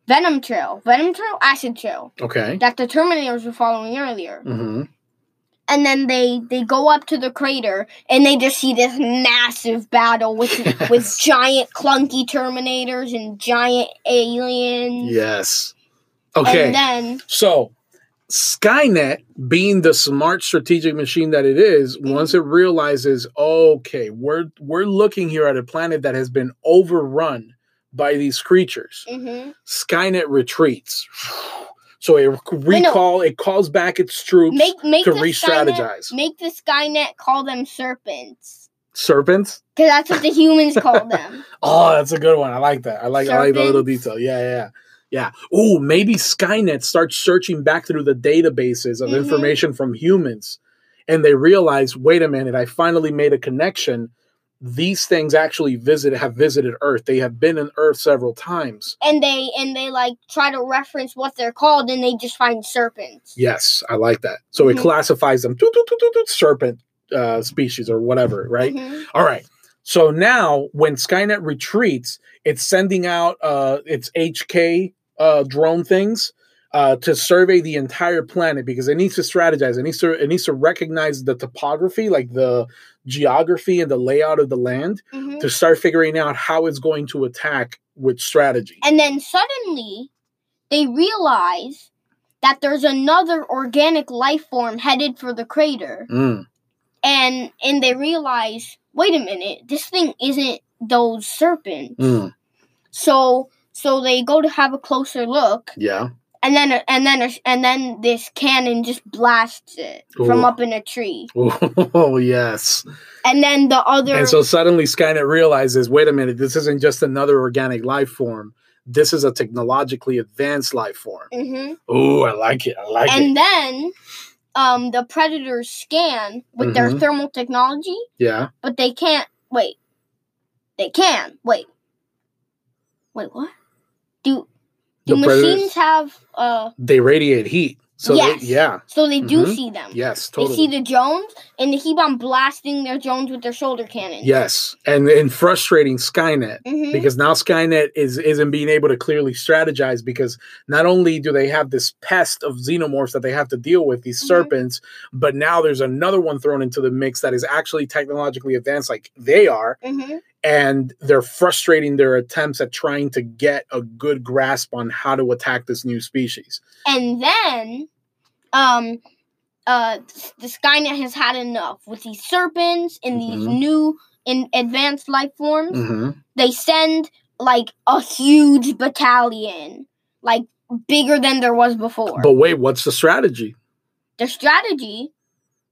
venom trail, venom trail, acid trail Okay. that the Terminators were following earlier. Mm-hmm. And then they they go up to the crater and they just see this massive battle with (laughs) with giant clunky Terminators and giant aliens. Yes. Okay. And then So, Skynet, being the smart strategic machine that it is, Mm-hmm. once it realizes, okay, we're we're looking here at a planet that has been overrun by these creatures. mhm. Skynet retreats. So it recall it calls back its troops make make to re-strategize. Skynet, make the Skynet call them serpents. Serpents. Because that's what the humans call them. (laughs) Oh, that's a good one. I like that. I like I like the little detail. Yeah, yeah, yeah. Yeah. Oh, maybe Skynet starts searching back through the databases of Mhm. information from humans and they realize, wait a minute, I finally made a connection. These things actually visit have visited Earth. They have been in Earth several times. And they and they like try to reference what they're called and they just find serpents. Yes, I like that. So it Mhm. classifies them serpent uh, species or whatever, right? Mhm. All right. So now when Skynet retreats, it's sending out uh, its HK uh, drone things uh, to survey the entire planet because it needs to strategize. It needs to it needs to recognize the topography, like the geography and the layout of the land, Mhm. to start figuring out how it's going to attack with strategy. And then suddenly they realize that there's another organic life form headed for the crater. Mm, And and they realize, wait a minute, this thing isn't those serpents. mm, So so they go to have a closer look yeah. And then and then and then this cannon just blasts it from up in a tree. Oh (laughs) yes. And then the other And so suddenly Skynet realizes, wait a minute, this isn't just another organic life form. This is a technologically advanced life form. Mhm. Oh, I like it. I like and it. And then um the predators scan with their Mhm. thermal technology Yeah. but they can't wait. They can wait. Wait, what? Do do The machines have uh? They radiate heat. So Yes. they, yeah. So they do Mhm. see them. Yes, They see the drones and they keep on blasting their drones with their shoulder cannons. yes. And and frustrating Skynet hmm because now Skynet is isn't being able to clearly strategize because not only do they have this pest of xenomorphs that they have to deal with these Mhm. serpents, but now there's another one thrown into the mix that is actually technologically advanced like they are hmm and they're frustrating their attempts at trying to get a good grasp on how to attack this new species. And then, um, uh, the Skynet has had enough with these serpents and these Mhm. new in advanced life forms. Mm-hmm. They send like a huge battalion, like bigger than there was before. But wait, what's the strategy? the strategy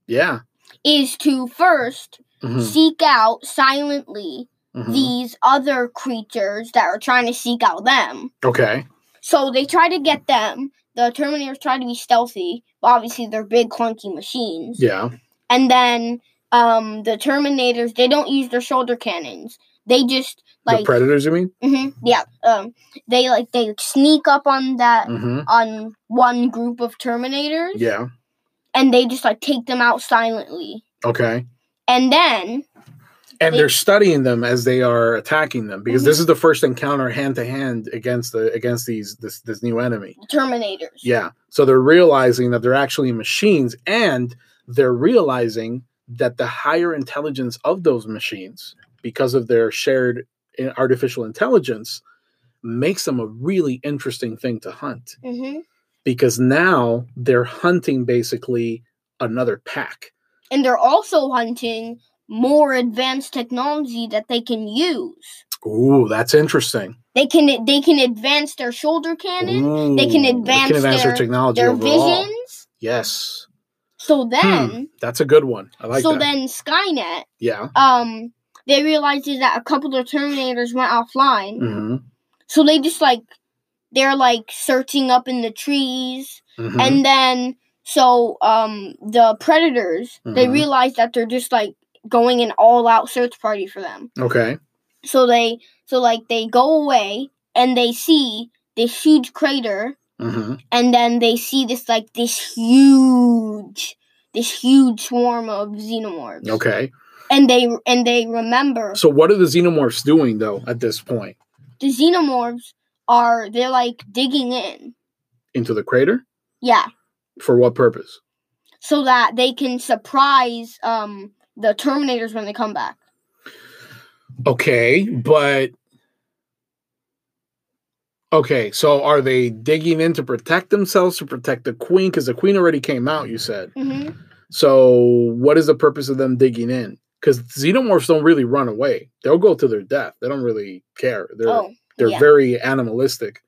Yeah. is to 1st Mhm, seek out silently mhm. these other creatures that are trying to seek out them. Okay. So they try to get them. The Terminators try to be stealthy, but obviously they're big clunky machines. Yeah. And then um, the Terminators they don't use their shoulder cannons. They just the like predators, you mean? mhm, yeah um they like they sneak up on that Mm-hmm. on one group of Terminators Yeah. and they just like take them out silently. Okay. And then And They- they're studying them as they are attacking them because Mhm. this is the first encounter hand to hand against the against these this this new enemy. Terminators. Yeah. So they're realizing that they're actually machines and they're realizing that the higher intelligence of those machines because of their shared artificial intelligence makes them a really interesting thing to hunt hmm because now they're hunting basically another pack. And they're also hunting more advanced technology that they can use. Ooh, that's interesting. They can they can advance their shoulder cannon, Ooh, they can advance their- technology their overall. visions. Yes, So then, that's a good one. I like that. so that. then Skynet, yeah. um, they realizes that a couple of Terminators went offline. hmm So they just like they're like searching up in the trees, hmm and then so um the Predators they Mhm. realize that they're just like going an all out search party for them. okay. So they so like they go away and they see this huge crater hmm and then they see this like this huge this huge swarm of xenomorphs. Okay. And they and they remember So what are the xenomorphs doing though at this point? the xenomorphs are they're like digging in. Into the crater? Yeah. For what purpose? So that they can surprise um the Terminators when they come back. Okay, but okay. So are they digging in to protect themselves to protect the queen? Because the queen already came out. You said. hmm So what is the purpose of them digging in? Because xenomorphs don't really run away. They'll go to their death. They don't really care. They're Oh, they're yeah. very animalistic.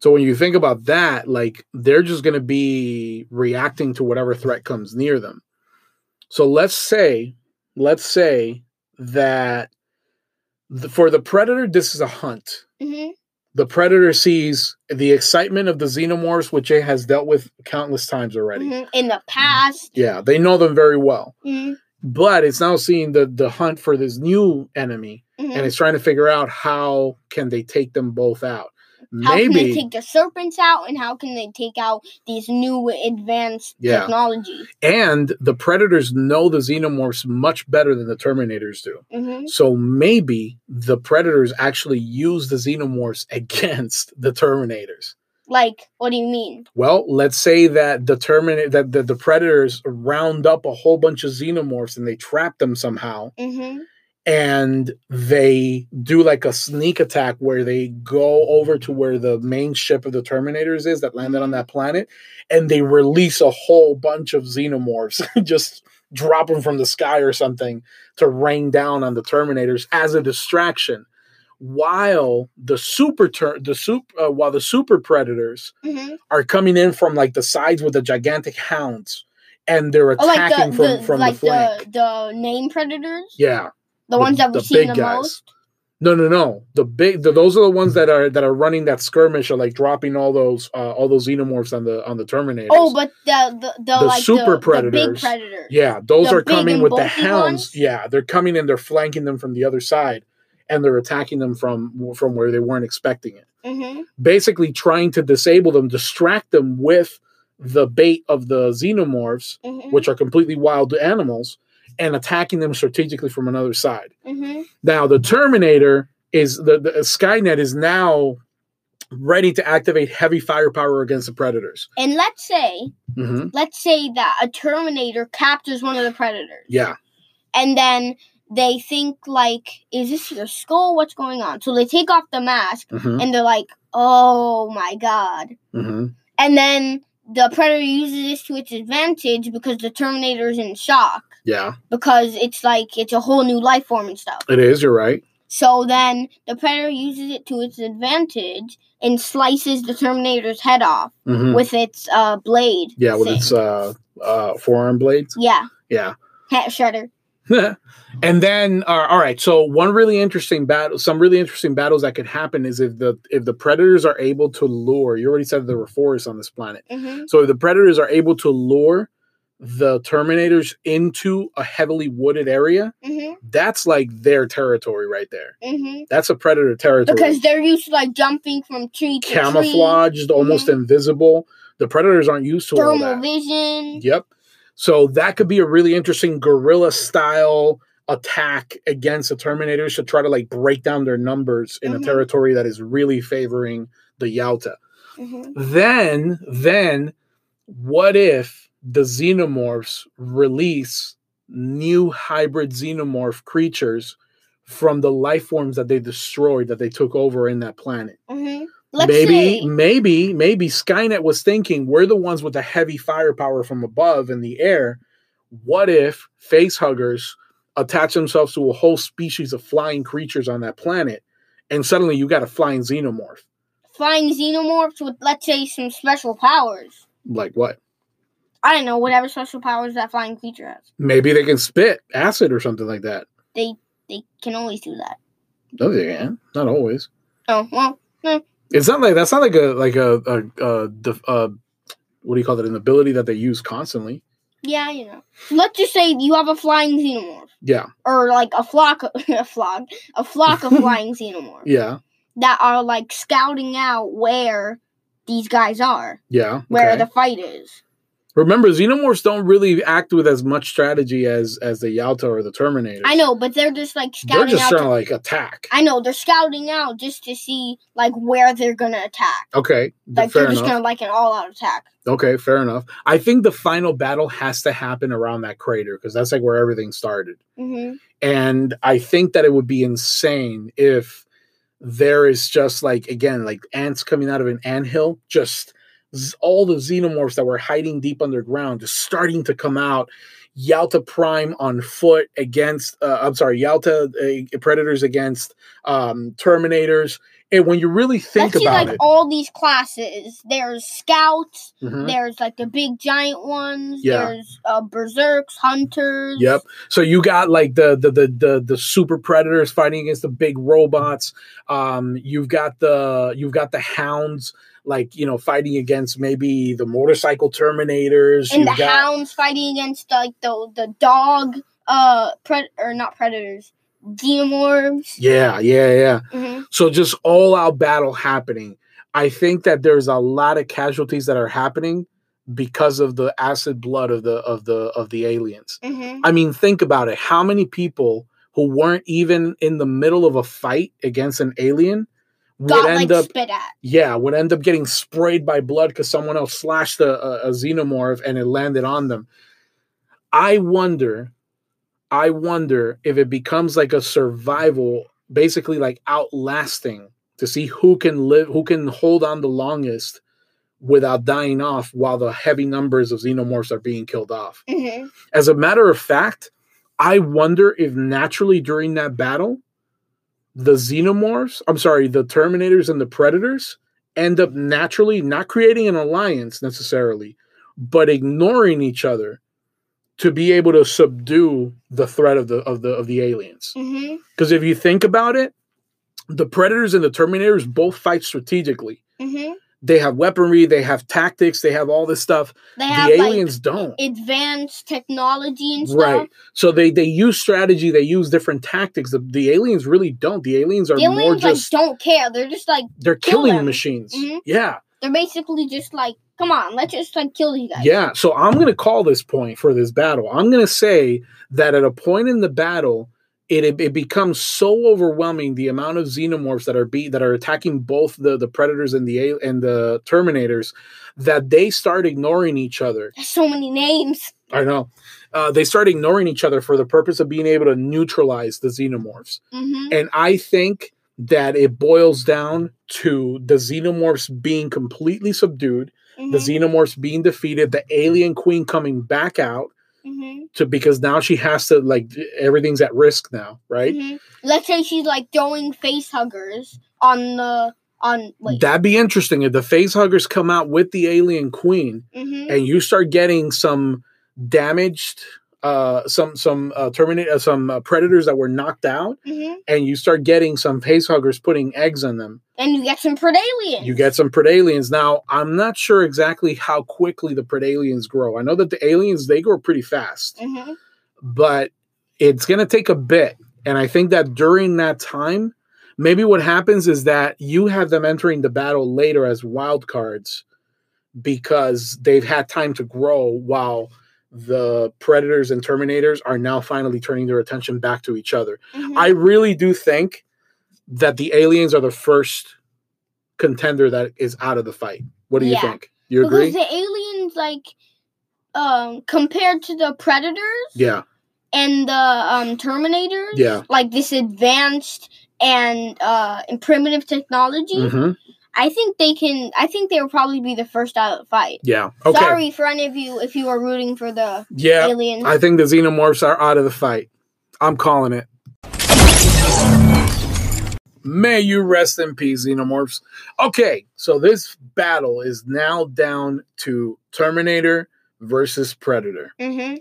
So when you think about that, like they're just going to be reacting to whatever threat comes near them. So let's say, let's say that the, for the predator, this is a hunt. hmm The predator sees the excitement of the xenomorphs, which it has dealt with countless times already. hmm In the past. Yeah, they know them very well. hmm But it's now seeing the the hunt for this new enemy, and it's trying to figure out how can they take them both out. How can they take the serpents out, and how can they take out these new advanced Yeah. technology? and the predators know the xenomorphs much better than the terminators do. hmm So maybe the predators actually use the xenomorphs (laughs) against the terminators. Like, what do you mean? Well, let's say that the terminator that the, the predators round up a whole bunch of xenomorphs and they trap them somehow hmm and they do like a sneak attack where they go over to where the main ship of the terminators is that landed on that planet and they release a whole bunch of xenomorphs (laughs) just drop them from the sky or something to rain down on the terminators as a distraction while the super ter- the super uh, while the super predators hmm are coming in from like the sides with the gigantic hounds and they're Oh, like attacking the, from the from like the flank. the the name predators, yeah the, ones that we've seen the guys. most. No, no, no. The big, the, those are the ones that are that are running that skirmish, are like dropping all those uh, all those xenomorphs on the on the Terminators. Oh, but the the, the, The like super the, the big predators. predators. yeah, those the are coming with the hounds. ones? Yeah, they're coming and they're flanking them from the other side, and they're attacking them from from where they weren't expecting it. hmm Basically, trying to disable them, distract them with the bait of the xenomorphs, hmm which are completely wild animals, and attacking them strategically from another side. hmm Now the Terminator is the, the Skynet is now ready to activate heavy firepower against the Predators. And let's say hmm let's say that a Terminator captures one of the predators, Yeah, and then they think like, "Is this your skull? What's going on?" So they take off the mask, hmm and they're like, "Oh my god!" hmm And then the predator uses this to its advantage because the Terminator is in shock yeah, because it's like it's a whole new life form and stuff. it is. You're right. So then the predator uses it to its advantage and slices the Terminator's head off hmm with its uh blade. yeah, with its uh, uh, forearm blades. yeah, Yeah. hat shredder. (laughs) and then, uh, all right. So one really interesting battle, some really interesting battles that could happen is if the if the predators are able to lure. You already said there were forests on this planet. hmm So if the predators are able to lure the terminators into a heavily wooded area, hmm that's like their territory right there. hmm That's a predator territory. Because they're used to like jumping from tree to tree. camouflaged, almost invisible. The predators aren't used to tree, thermal vision. Yep. So that could be a really interesting guerrilla style attack against the Terminators to try to like break down their numbers in a territory that is really favoring the Yautja. hmm Then, then, what if the xenomorphs release new hybrid xenomorph creatures from the life forms that they destroyed that they took over in that planet? hmm maybe, say maybe, maybe Skynet was thinking we're the ones with the heavy firepower from above in the air. What if face huggers attach themselves to a whole species of flying creatures on that planet, and suddenly you got a flying xenomorph? flying xenomorphs with let's say some special powers. Like what? I don't know whatever special powers that flying creature has. Maybe they can spit acid or something like that. They they can always do that. No, they can. Not always. Oh well, It's not like that's not like a like a a, a, uh what do you call it? An ability that they use constantly. Yeah, you know. Let's just say you have a flying xenomorph, Yeah, or like a flock, (laughs) a flock, a flock of (laughs) flying xenomorphs yeah, that are like scouting out where these guys are, yeah. where the fight is. Remember, xenomorphs don't really act with as much strategy as as the Yautja or the Terminator. I know, but they're just like They're just out. trying to like attack. I know they're scouting out just to see like where they're gonna attack. Okay, Like they're just enough. gonna like an all-out attack. Okay, fair enough. I think the final battle has to happen around that crater because that's like where everything started. hmm And I think that it would be insane if there is just like again like ants coming out of an anthill, just all the xenomorphs that were hiding deep underground just starting to come out. Yautja Prime on foot against, uh, I'm sorry, Yautja uh, Predators against um, Terminators. And when you really think Let's see about like it, all these classes. There's scouts. Mhm. There's like the big giant ones. Yeah. There's uh, berserks, hunters. Yep. So you got like the the the the, the super predators fighting against the big robots. Um, you've got the you've got the hounds like you know fighting against maybe the motorcycle terminators. And the You've got hounds fighting against like the the dog. Uh, pred or not predators. Xenomorphs. yeah, yeah, yeah. hmm So just all out battle happening. I think that there's a lot of casualties that are happening because of the acid blood of the of the of the aliens. hmm I mean, think about it. How many people who weren't even in the middle of a fight against an alien would Got end like up, spit at. yeah, would end up getting sprayed by blood because someone else slashed a, a, a xenomorph and it landed on them. I wonder, I wonder if it becomes like a survival, basically like outlasting to see who can live, who can hold on the longest without dying off while the heavy numbers of xenomorphs are being killed off. hmm As a matter of fact, I wonder if naturally during that battle, the xenomorphs, I'm sorry, the Terminators and the Predators end up naturally not creating an alliance necessarily, but ignoring each other to be able to subdue the threat of the of the of the aliens. Because if you think about it, the Predators and the Terminators both fight strategically. hmm They have weaponry, they have tactics, they have all this stuff. They have The like aliens don't. advanced technology and stuff. Right. So they they use strategy, they use different tactics. The, the aliens really don't. The aliens are The more aliens just like don't care. They're just like they're kill killing them. machines. Mhm. Yeah. they're basically just like, come on, let's just like kill these guys. Yeah. So I'm gonna call this point for this battle. I'm gonna say that at a point in the battle, it it, it becomes so overwhelming the amount of xenomorphs that are be that are attacking both the the predators and the a- and the terminators that they start ignoring each other There's so many names. I know. Uh, they start ignoring each other for the purpose of being able to neutralize the xenomorphs. hmm And I think that it boils down to the xenomorphs being completely subdued, hmm the xenomorphs being defeated, the alien queen coming back out hmm to because now she has to like everything's at risk now, right? hmm Let's say she's like throwing face huggers on the on wait. That'd be interesting if the face huggers come out with the alien queen hmm and you start getting some damaged uh some some uh terminate uh, some uh, predators that were knocked out hmm and you start getting some face huggers putting eggs on them. And you get some predaliens. you get some predaliens. Now i'm not sure exactly how quickly the predaliens grow. I know that the aliens they grow pretty fast. Hmm but it's going to take a bit. And i think that during that time maybe what happens is that you have them entering the battle later as wild cards because they've had time to grow while the predators and terminators are now finally turning their attention back to each other hmm I really do think that the aliens are the first contender that is out of the fight. What do you think? You agree? because the aliens like um compared to the predators yeah, and the um terminators yeah. like this advanced and uh and primitive technology hmm i think they can i think they will probably be the first out of the fight Yeah. Okay. sorry for any of you if you are rooting for the Yeah, aliens I think the xenomorphs are out of the fight. I'm calling it. May you rest in peace, xenomorphs. Okay, so this battle is now down to Terminator versus Predator. mm-hmm.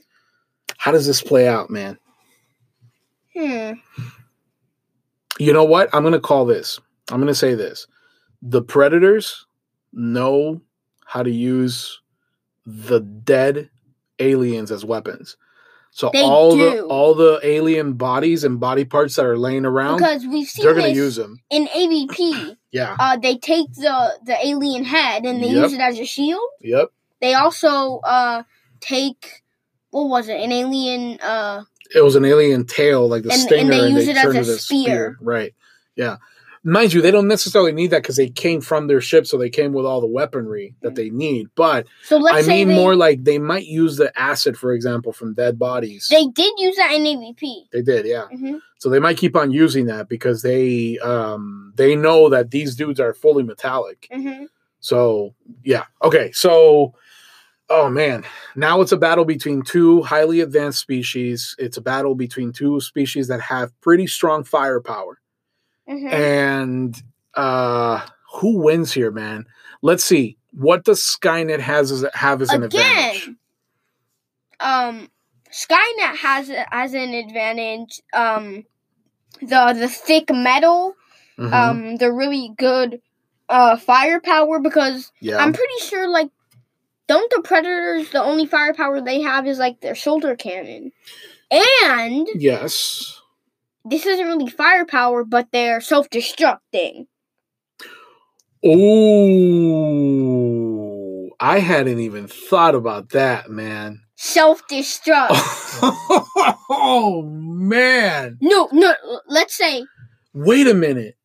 How does this play out, man? hmm You know what? I'm going to call this. I'm going to say this. The Predators know how to use the dead aliens as weapons. So They all the all the alien bodies and body parts that are laying around, because we've seen they're going to use them. in AVP. (coughs) Yeah. Uh, they take the the alien head and they Yep. use it as a shield. Yep. They also uh take what was it? An alien uh It was an alien tail, like the And- and stinger, they and use they it as a spear. spear. Right. Yeah. Mind you, they don't necessarily need that because they came from their ship, so they came with all the weaponry that they need. But so I mean they, more like they might use the acid, for example, from dead bodies. they did use that in AVP. They did, yeah. hmm So they might keep on using that because they um they know that these dudes are fully metallic. hmm So yeah. Okay. So oh man. Now it's a battle between two highly advanced species. It's a battle between two species that have pretty strong firepower. Hmm And uh who wins here, man? Let's see. What does Skynet has as have as an advantage? Um, Skynet has has an advantage. Um, the the thick metal, Mhm. um, the really good uh firepower because yeah. I'm pretty sure like don't the predators the only firepower they have is like their shoulder cannon, and yes. This isn't really firepower but they're self destructing. Oh, I hadn't even thought about that, man. Self destruct. (laughs) oh man. no, no. Let's say Wait a minute.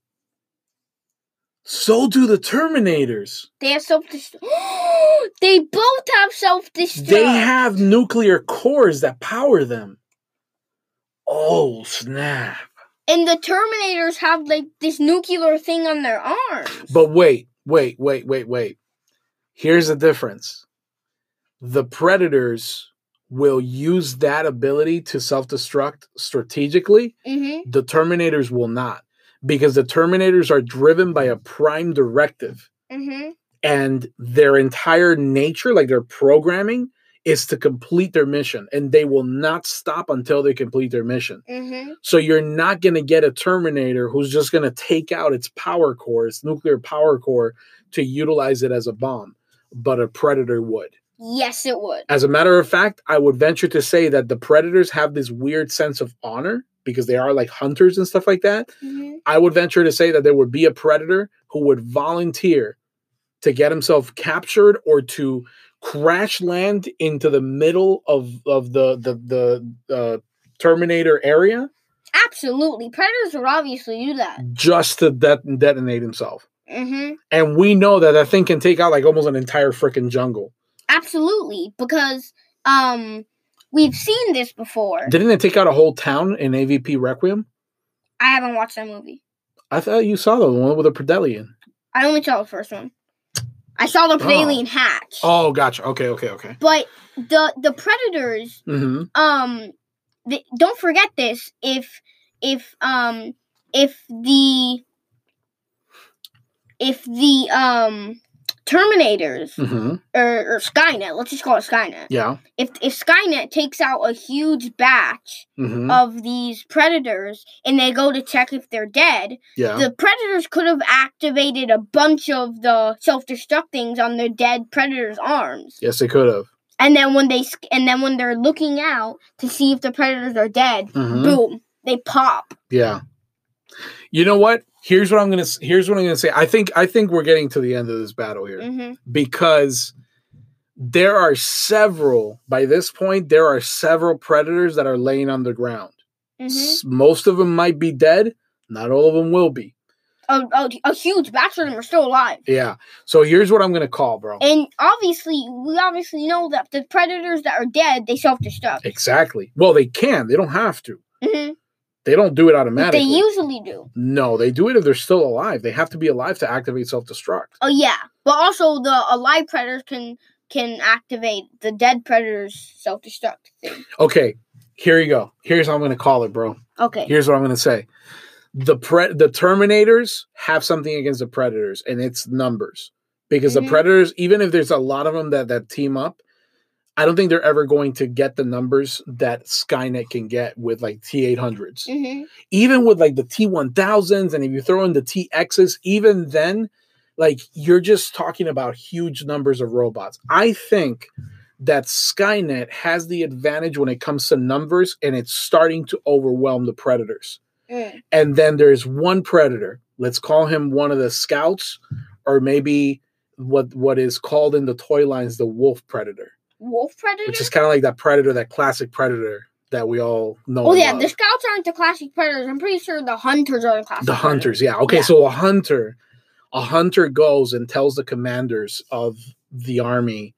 So do the Terminators. they have self destruct. (gasps) they both have self destruct. They have nuclear cores that power them. Oh, snap. And the Terminators have like this nuclear thing on their arms. But wait, wait, wait, wait, wait. Here's the difference. The Predators will use that ability to self destruct strategically. Mm-hmm. The Terminators will not. Because the Terminators are driven by a prime directive. Mm-hmm. and their entire nature, like their programming, is to complete their mission, and they will not stop until they complete their mission. Mm-hmm. So you're not going to get a Terminator who's just going to take out its power core, its nuclear power core, to utilize it as a bomb, but a Predator would. Yes, it would. As a matter of fact, I would venture to say that the Predators have this weird sense of honor because they are like hunters and stuff like that. Mm-hmm. I would venture to say that there would be a predator who would volunteer to get himself captured or to crash land into the middle of of the the the uh, Terminator area Absolutely, predators would obviously do that. just to det- detonate himself. Mm-hmm. And we know that that thing can take out like almost an entire freaking jungle. Absolutely, because um, we've seen this before. Didn't it take out a whole town in AVP Requiem? I haven't watched that movie. I thought you saw the one with the Predalien. I only saw the first one. I saw the Predalien hatch. Oh, gotcha. Okay, okay, okay. But the the predators hmm um don't forget this if if um if the if the um terminators hmm or, or skynet let's just call it skynet Yeah. if if skynet takes out a huge batch hmm of these predators and they go to check if they're dead yeah. the predators could have activated a bunch of the self-destruct things on their dead predators arms yes, they could have. and then when they and then when they're looking out to see if the predators are dead Mhm. boom they pop Yeah. You know what? Here's what I'm gonna. Here's what I'm gonna say. I think. I think we're getting to the end of this battle here hmm because there are several. By this point, there are several predators that are laying on the ground. hmm S- Most of them might be dead. Not all of them will be. a, a, a huge batch of them are still alive Yeah. So here's what I'm gonna call, bro. and obviously we obviously know that the predators that are dead they self-destruct Exactly. Well, they can. They don't have to. hmm They don't do it automatically. they usually do no, they do it if they're still alive. They have to be alive to activate self-destruct. oh yeah but also the alive predators can can activate the dead predators self-destruct thing Okay. Here you go. Here's how I'm gonna call it, bro. okay here's what I'm going to say. The pre- the Terminators have something against the Predators, and it's numbers. Because Mhm. the Predators, even if there's a lot of them that that team up, I don't think they're ever going to get the numbers that Skynet can get with like T800s. hmm Even with like the T1000s, and if you throw in the TXs, even then, like you're just talking about huge numbers of robots. I think that Skynet has the advantage when it comes to numbers and it's starting to overwhelm the predators. Mm. And then there's one predator. Let's call him one of the scouts, or maybe what what is called in the toy lines the wolf predator, Wolf predator. which is kind of like that predator, that classic predator that we all know. oh yeah, love. the scouts aren't the classic predators. I'm pretty sure the hunters are the classic. the predators. hunters. Yeah. Okay. Yeah. So a hunter, a hunter goes and tells the commanders of the army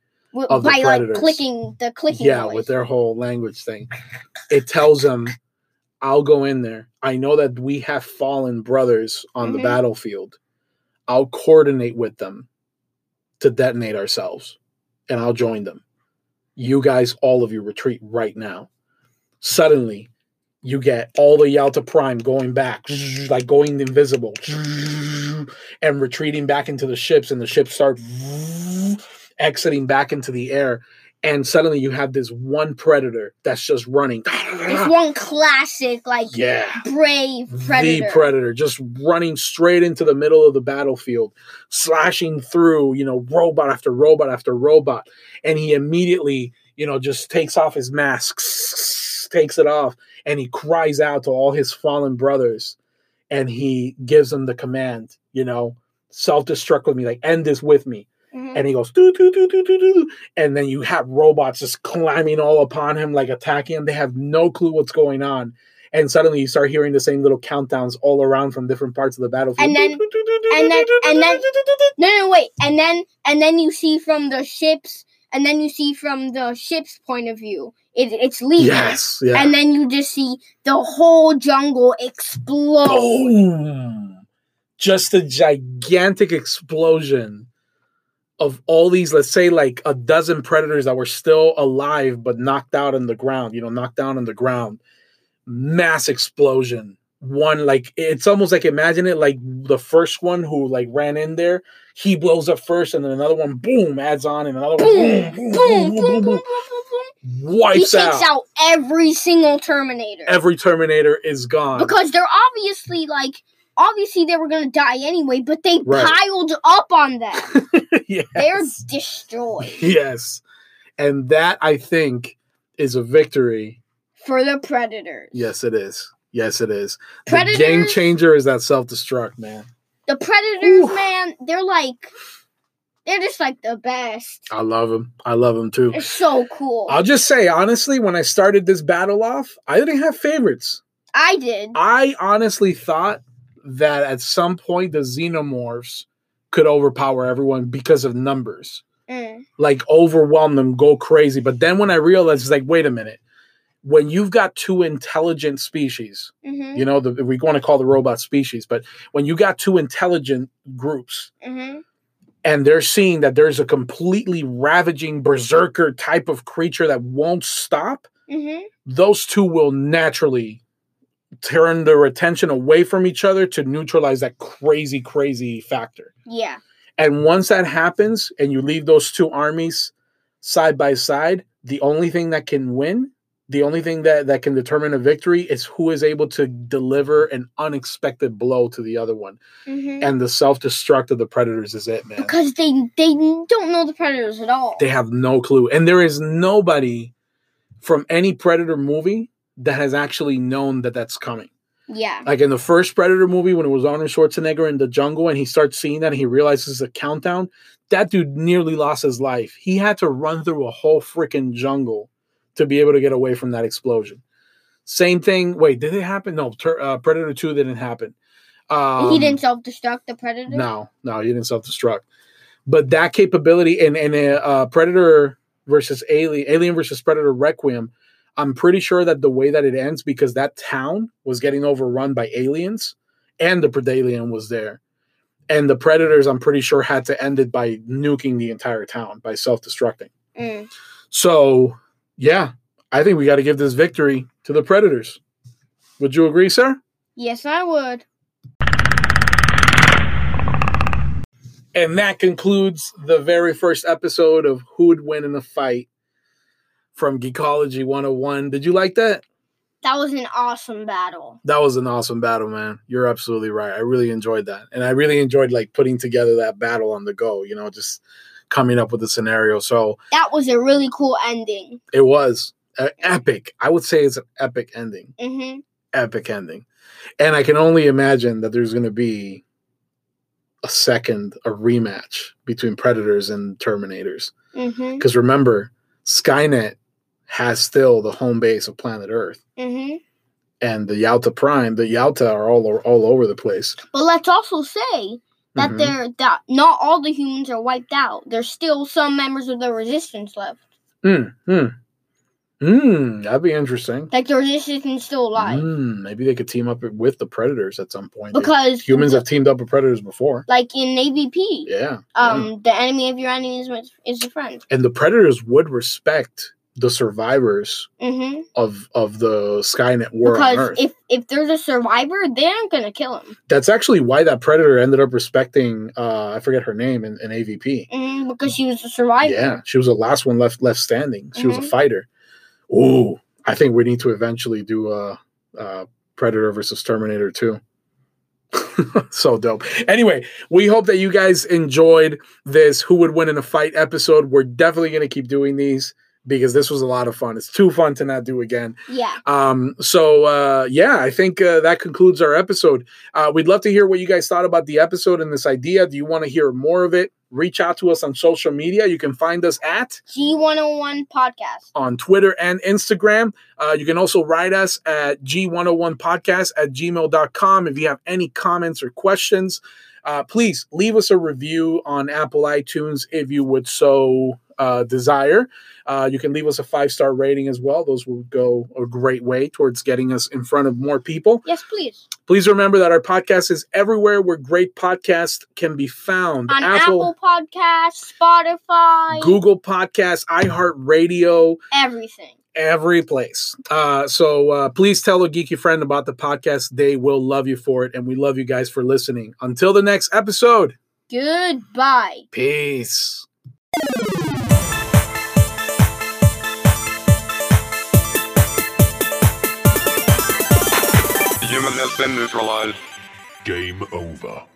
of the by like predators. clicking the clicking. yeah noise. with their whole language thing it tells them i'll go in there i know that we have fallen brothers on the Mhm. battlefield i'll coordinate with them to detonate ourselves and i'll join them you guys all of you retreat right now suddenly you get all the Yautja Prime going back, like going invisible, and retreating back into the ships, and the ships start exiting back into the air. And suddenly you have this one predator that's just running. It's one classic like Yeah. brave predator. The predator just running straight into the middle of the battlefield, slashing through, you know, robot after robot after robot. And he immediately, you know, just takes off his mask, (sniffs) takes it off, and he cries out to all his fallen brothers. And he gives them the command, you know, self destruct with me, like end this with me Mhm. and he goes doo, doo, doo, doo, doo, doo. and then you have robots just climbing all upon him like attacking him. They have no clue what's going on. And suddenly you start hearing the same little countdowns all around from different parts of the battlefield. And then- and then- and then- No, no, wait, and then and then you see from the ships, and then you see from the ship's point of view, it, it's leaving, yes yeah. And then you just see the whole jungle explode. boom! Just a gigantic explosion of all these let's say like a dozen predators that were still alive but knocked out on the ground you know knocked down on the ground mass explosion one like it's almost like imagine it like the first one who like ran in there he blows up first and then another one boom adds on and another Boom, one boom boom boom, boom, boom, boom, boom, boom, boom, boom. He wipes takes out. out every single Terminator every terminator is gone because they're obviously like. Obviously, they were gonna die anyway, but they Right. piled up on them. (laughs) yes. They're destroyed Yes. And that I think is a victory. for the Predators. Yes, it is. Yes, it is. Predators- The game changer is that self destruct, man. The Predators, Ooh. man, they're like, they're just like the best. I love them. I love them too. They're so cool. I'll just say, honestly, when I started this battle off, I didn't have favorites. I did. I honestly thought that at some point the xenomorphs could overpower everyone because of numbers. Mm. like overwhelm them, go crazy. But then when I realized, it's like, wait a minute, when you've got two intelligent species, hmm you know, the, we want to call the robot species, but when you got two intelligent groups hmm and they're seeing that there's a completely ravaging berserker type of creature that won't stop, hmm those two will naturally turn their attention away from each other to neutralize that crazy, crazy factor. Yeah. And once that happens and you leave those two armies side by side, the only thing that can win, the only thing that, that can determine a victory is who is able to deliver an unexpected blow to the other one. hmm And the self destruct of the predators is it, man. Because they they don't know the Predators at all. They have no clue. And there is nobody from any Predator movie that has actually known that that's coming. yeah. Like in the first Predator movie, when it was Arnold Schwarzenegger in the jungle and he starts seeing that and he realizes the countdown, that dude nearly lost his life. He had to run through a whole freaking jungle to be able to get away from that explosion. Same thing. Wait, did it happen? No, uh, Predator 2 didn't happen. Um, he didn't self destruct the Predator. No, no, he didn't self destruct. But that capability in in a uh, Predator versus Alien, Alien versus Predator Requiem, I'm pretty sure that the way that it ends because that town was getting overrun by aliens, and the Predalien was there, and the Predators, I'm pretty sure, had to end it by nuking the entire town by self destructing. Mm. So, yeah, I think we got to give this victory to the Predators. Would you agree, sir? Yes, I would. And that concludes the very first episode of Who Would Win in a Fight from Geekology 101. Did you like that? That was an awesome battle. That was an awesome battle, man. You're absolutely right. I really enjoyed that. And I really enjoyed like putting together that battle on the go, you know, just coming up with a scenario. So That was a really cool ending. it was uh, epic. I would say it's an epic ending. hmm Epic ending. And I can only imagine that there's going to be a second, a rematch between Predators and Terminators. hmm Because remember, Skynet has still the home base of planet Earth. hmm And the Yautja Prime, the Yautja are all, all over the place. But let's also say that Mhm. they're that not all the humans are wiped out. There's still some members of the resistance left. Mm, mm. Mm, that'd be interesting. Like the resistance is still alive. Mm, maybe they could team up with the Predators at some point. They- Because humans have teamed up with Predators before. like in AVP, Yeah. um, the enemy of your enemy is, is your friend. And the Predators would respect the survivors hmm of of the Skynet war Because if if there's a survivor, they aren't gonna kill him. That's actually why that Predator ended up respecting uh I forget her name in, in AVP. hmm because she was a survivor. Yeah, she was the last one left left standing. She was a Mhm. fighter. Ooh, I think we need to eventually do a, uh Predator versus Terminator too. (laughs) so dope. Anyway, we hope that you guys enjoyed this Who Would Win in a Fight episode. We're definitely going to keep doing these because this was a lot of fun. It's too fun to not do again. Yeah. Um, so uh, yeah, I think uh, that concludes our episode. Uh, we'd love to hear what you guys thought about the episode and this idea. Do you want to hear more of it? Reach out to us on social media. You can find us at G101 podcast. on Twitter and Instagram. Uh, you can also write us at G101podcast at gmail.com if you have any comments or questions. Uh, please leave us a review on Apple iTunes if you would so uh, desire. Uh, you can leave us a five star rating as well. Those will go a great way towards getting us in front of more people. Yes, please. Please remember that our podcast is everywhere where great podcasts can be found On Apple, Podcasts, Spotify, Google Podcasts, iHeartRadio. everything. every place. Uh, so uh, please tell a geeky friend about the podcast. They will love you for it. And we love you guys for listening. Until the next episode, Goodbye. peace. Human has been neutralized. Game over.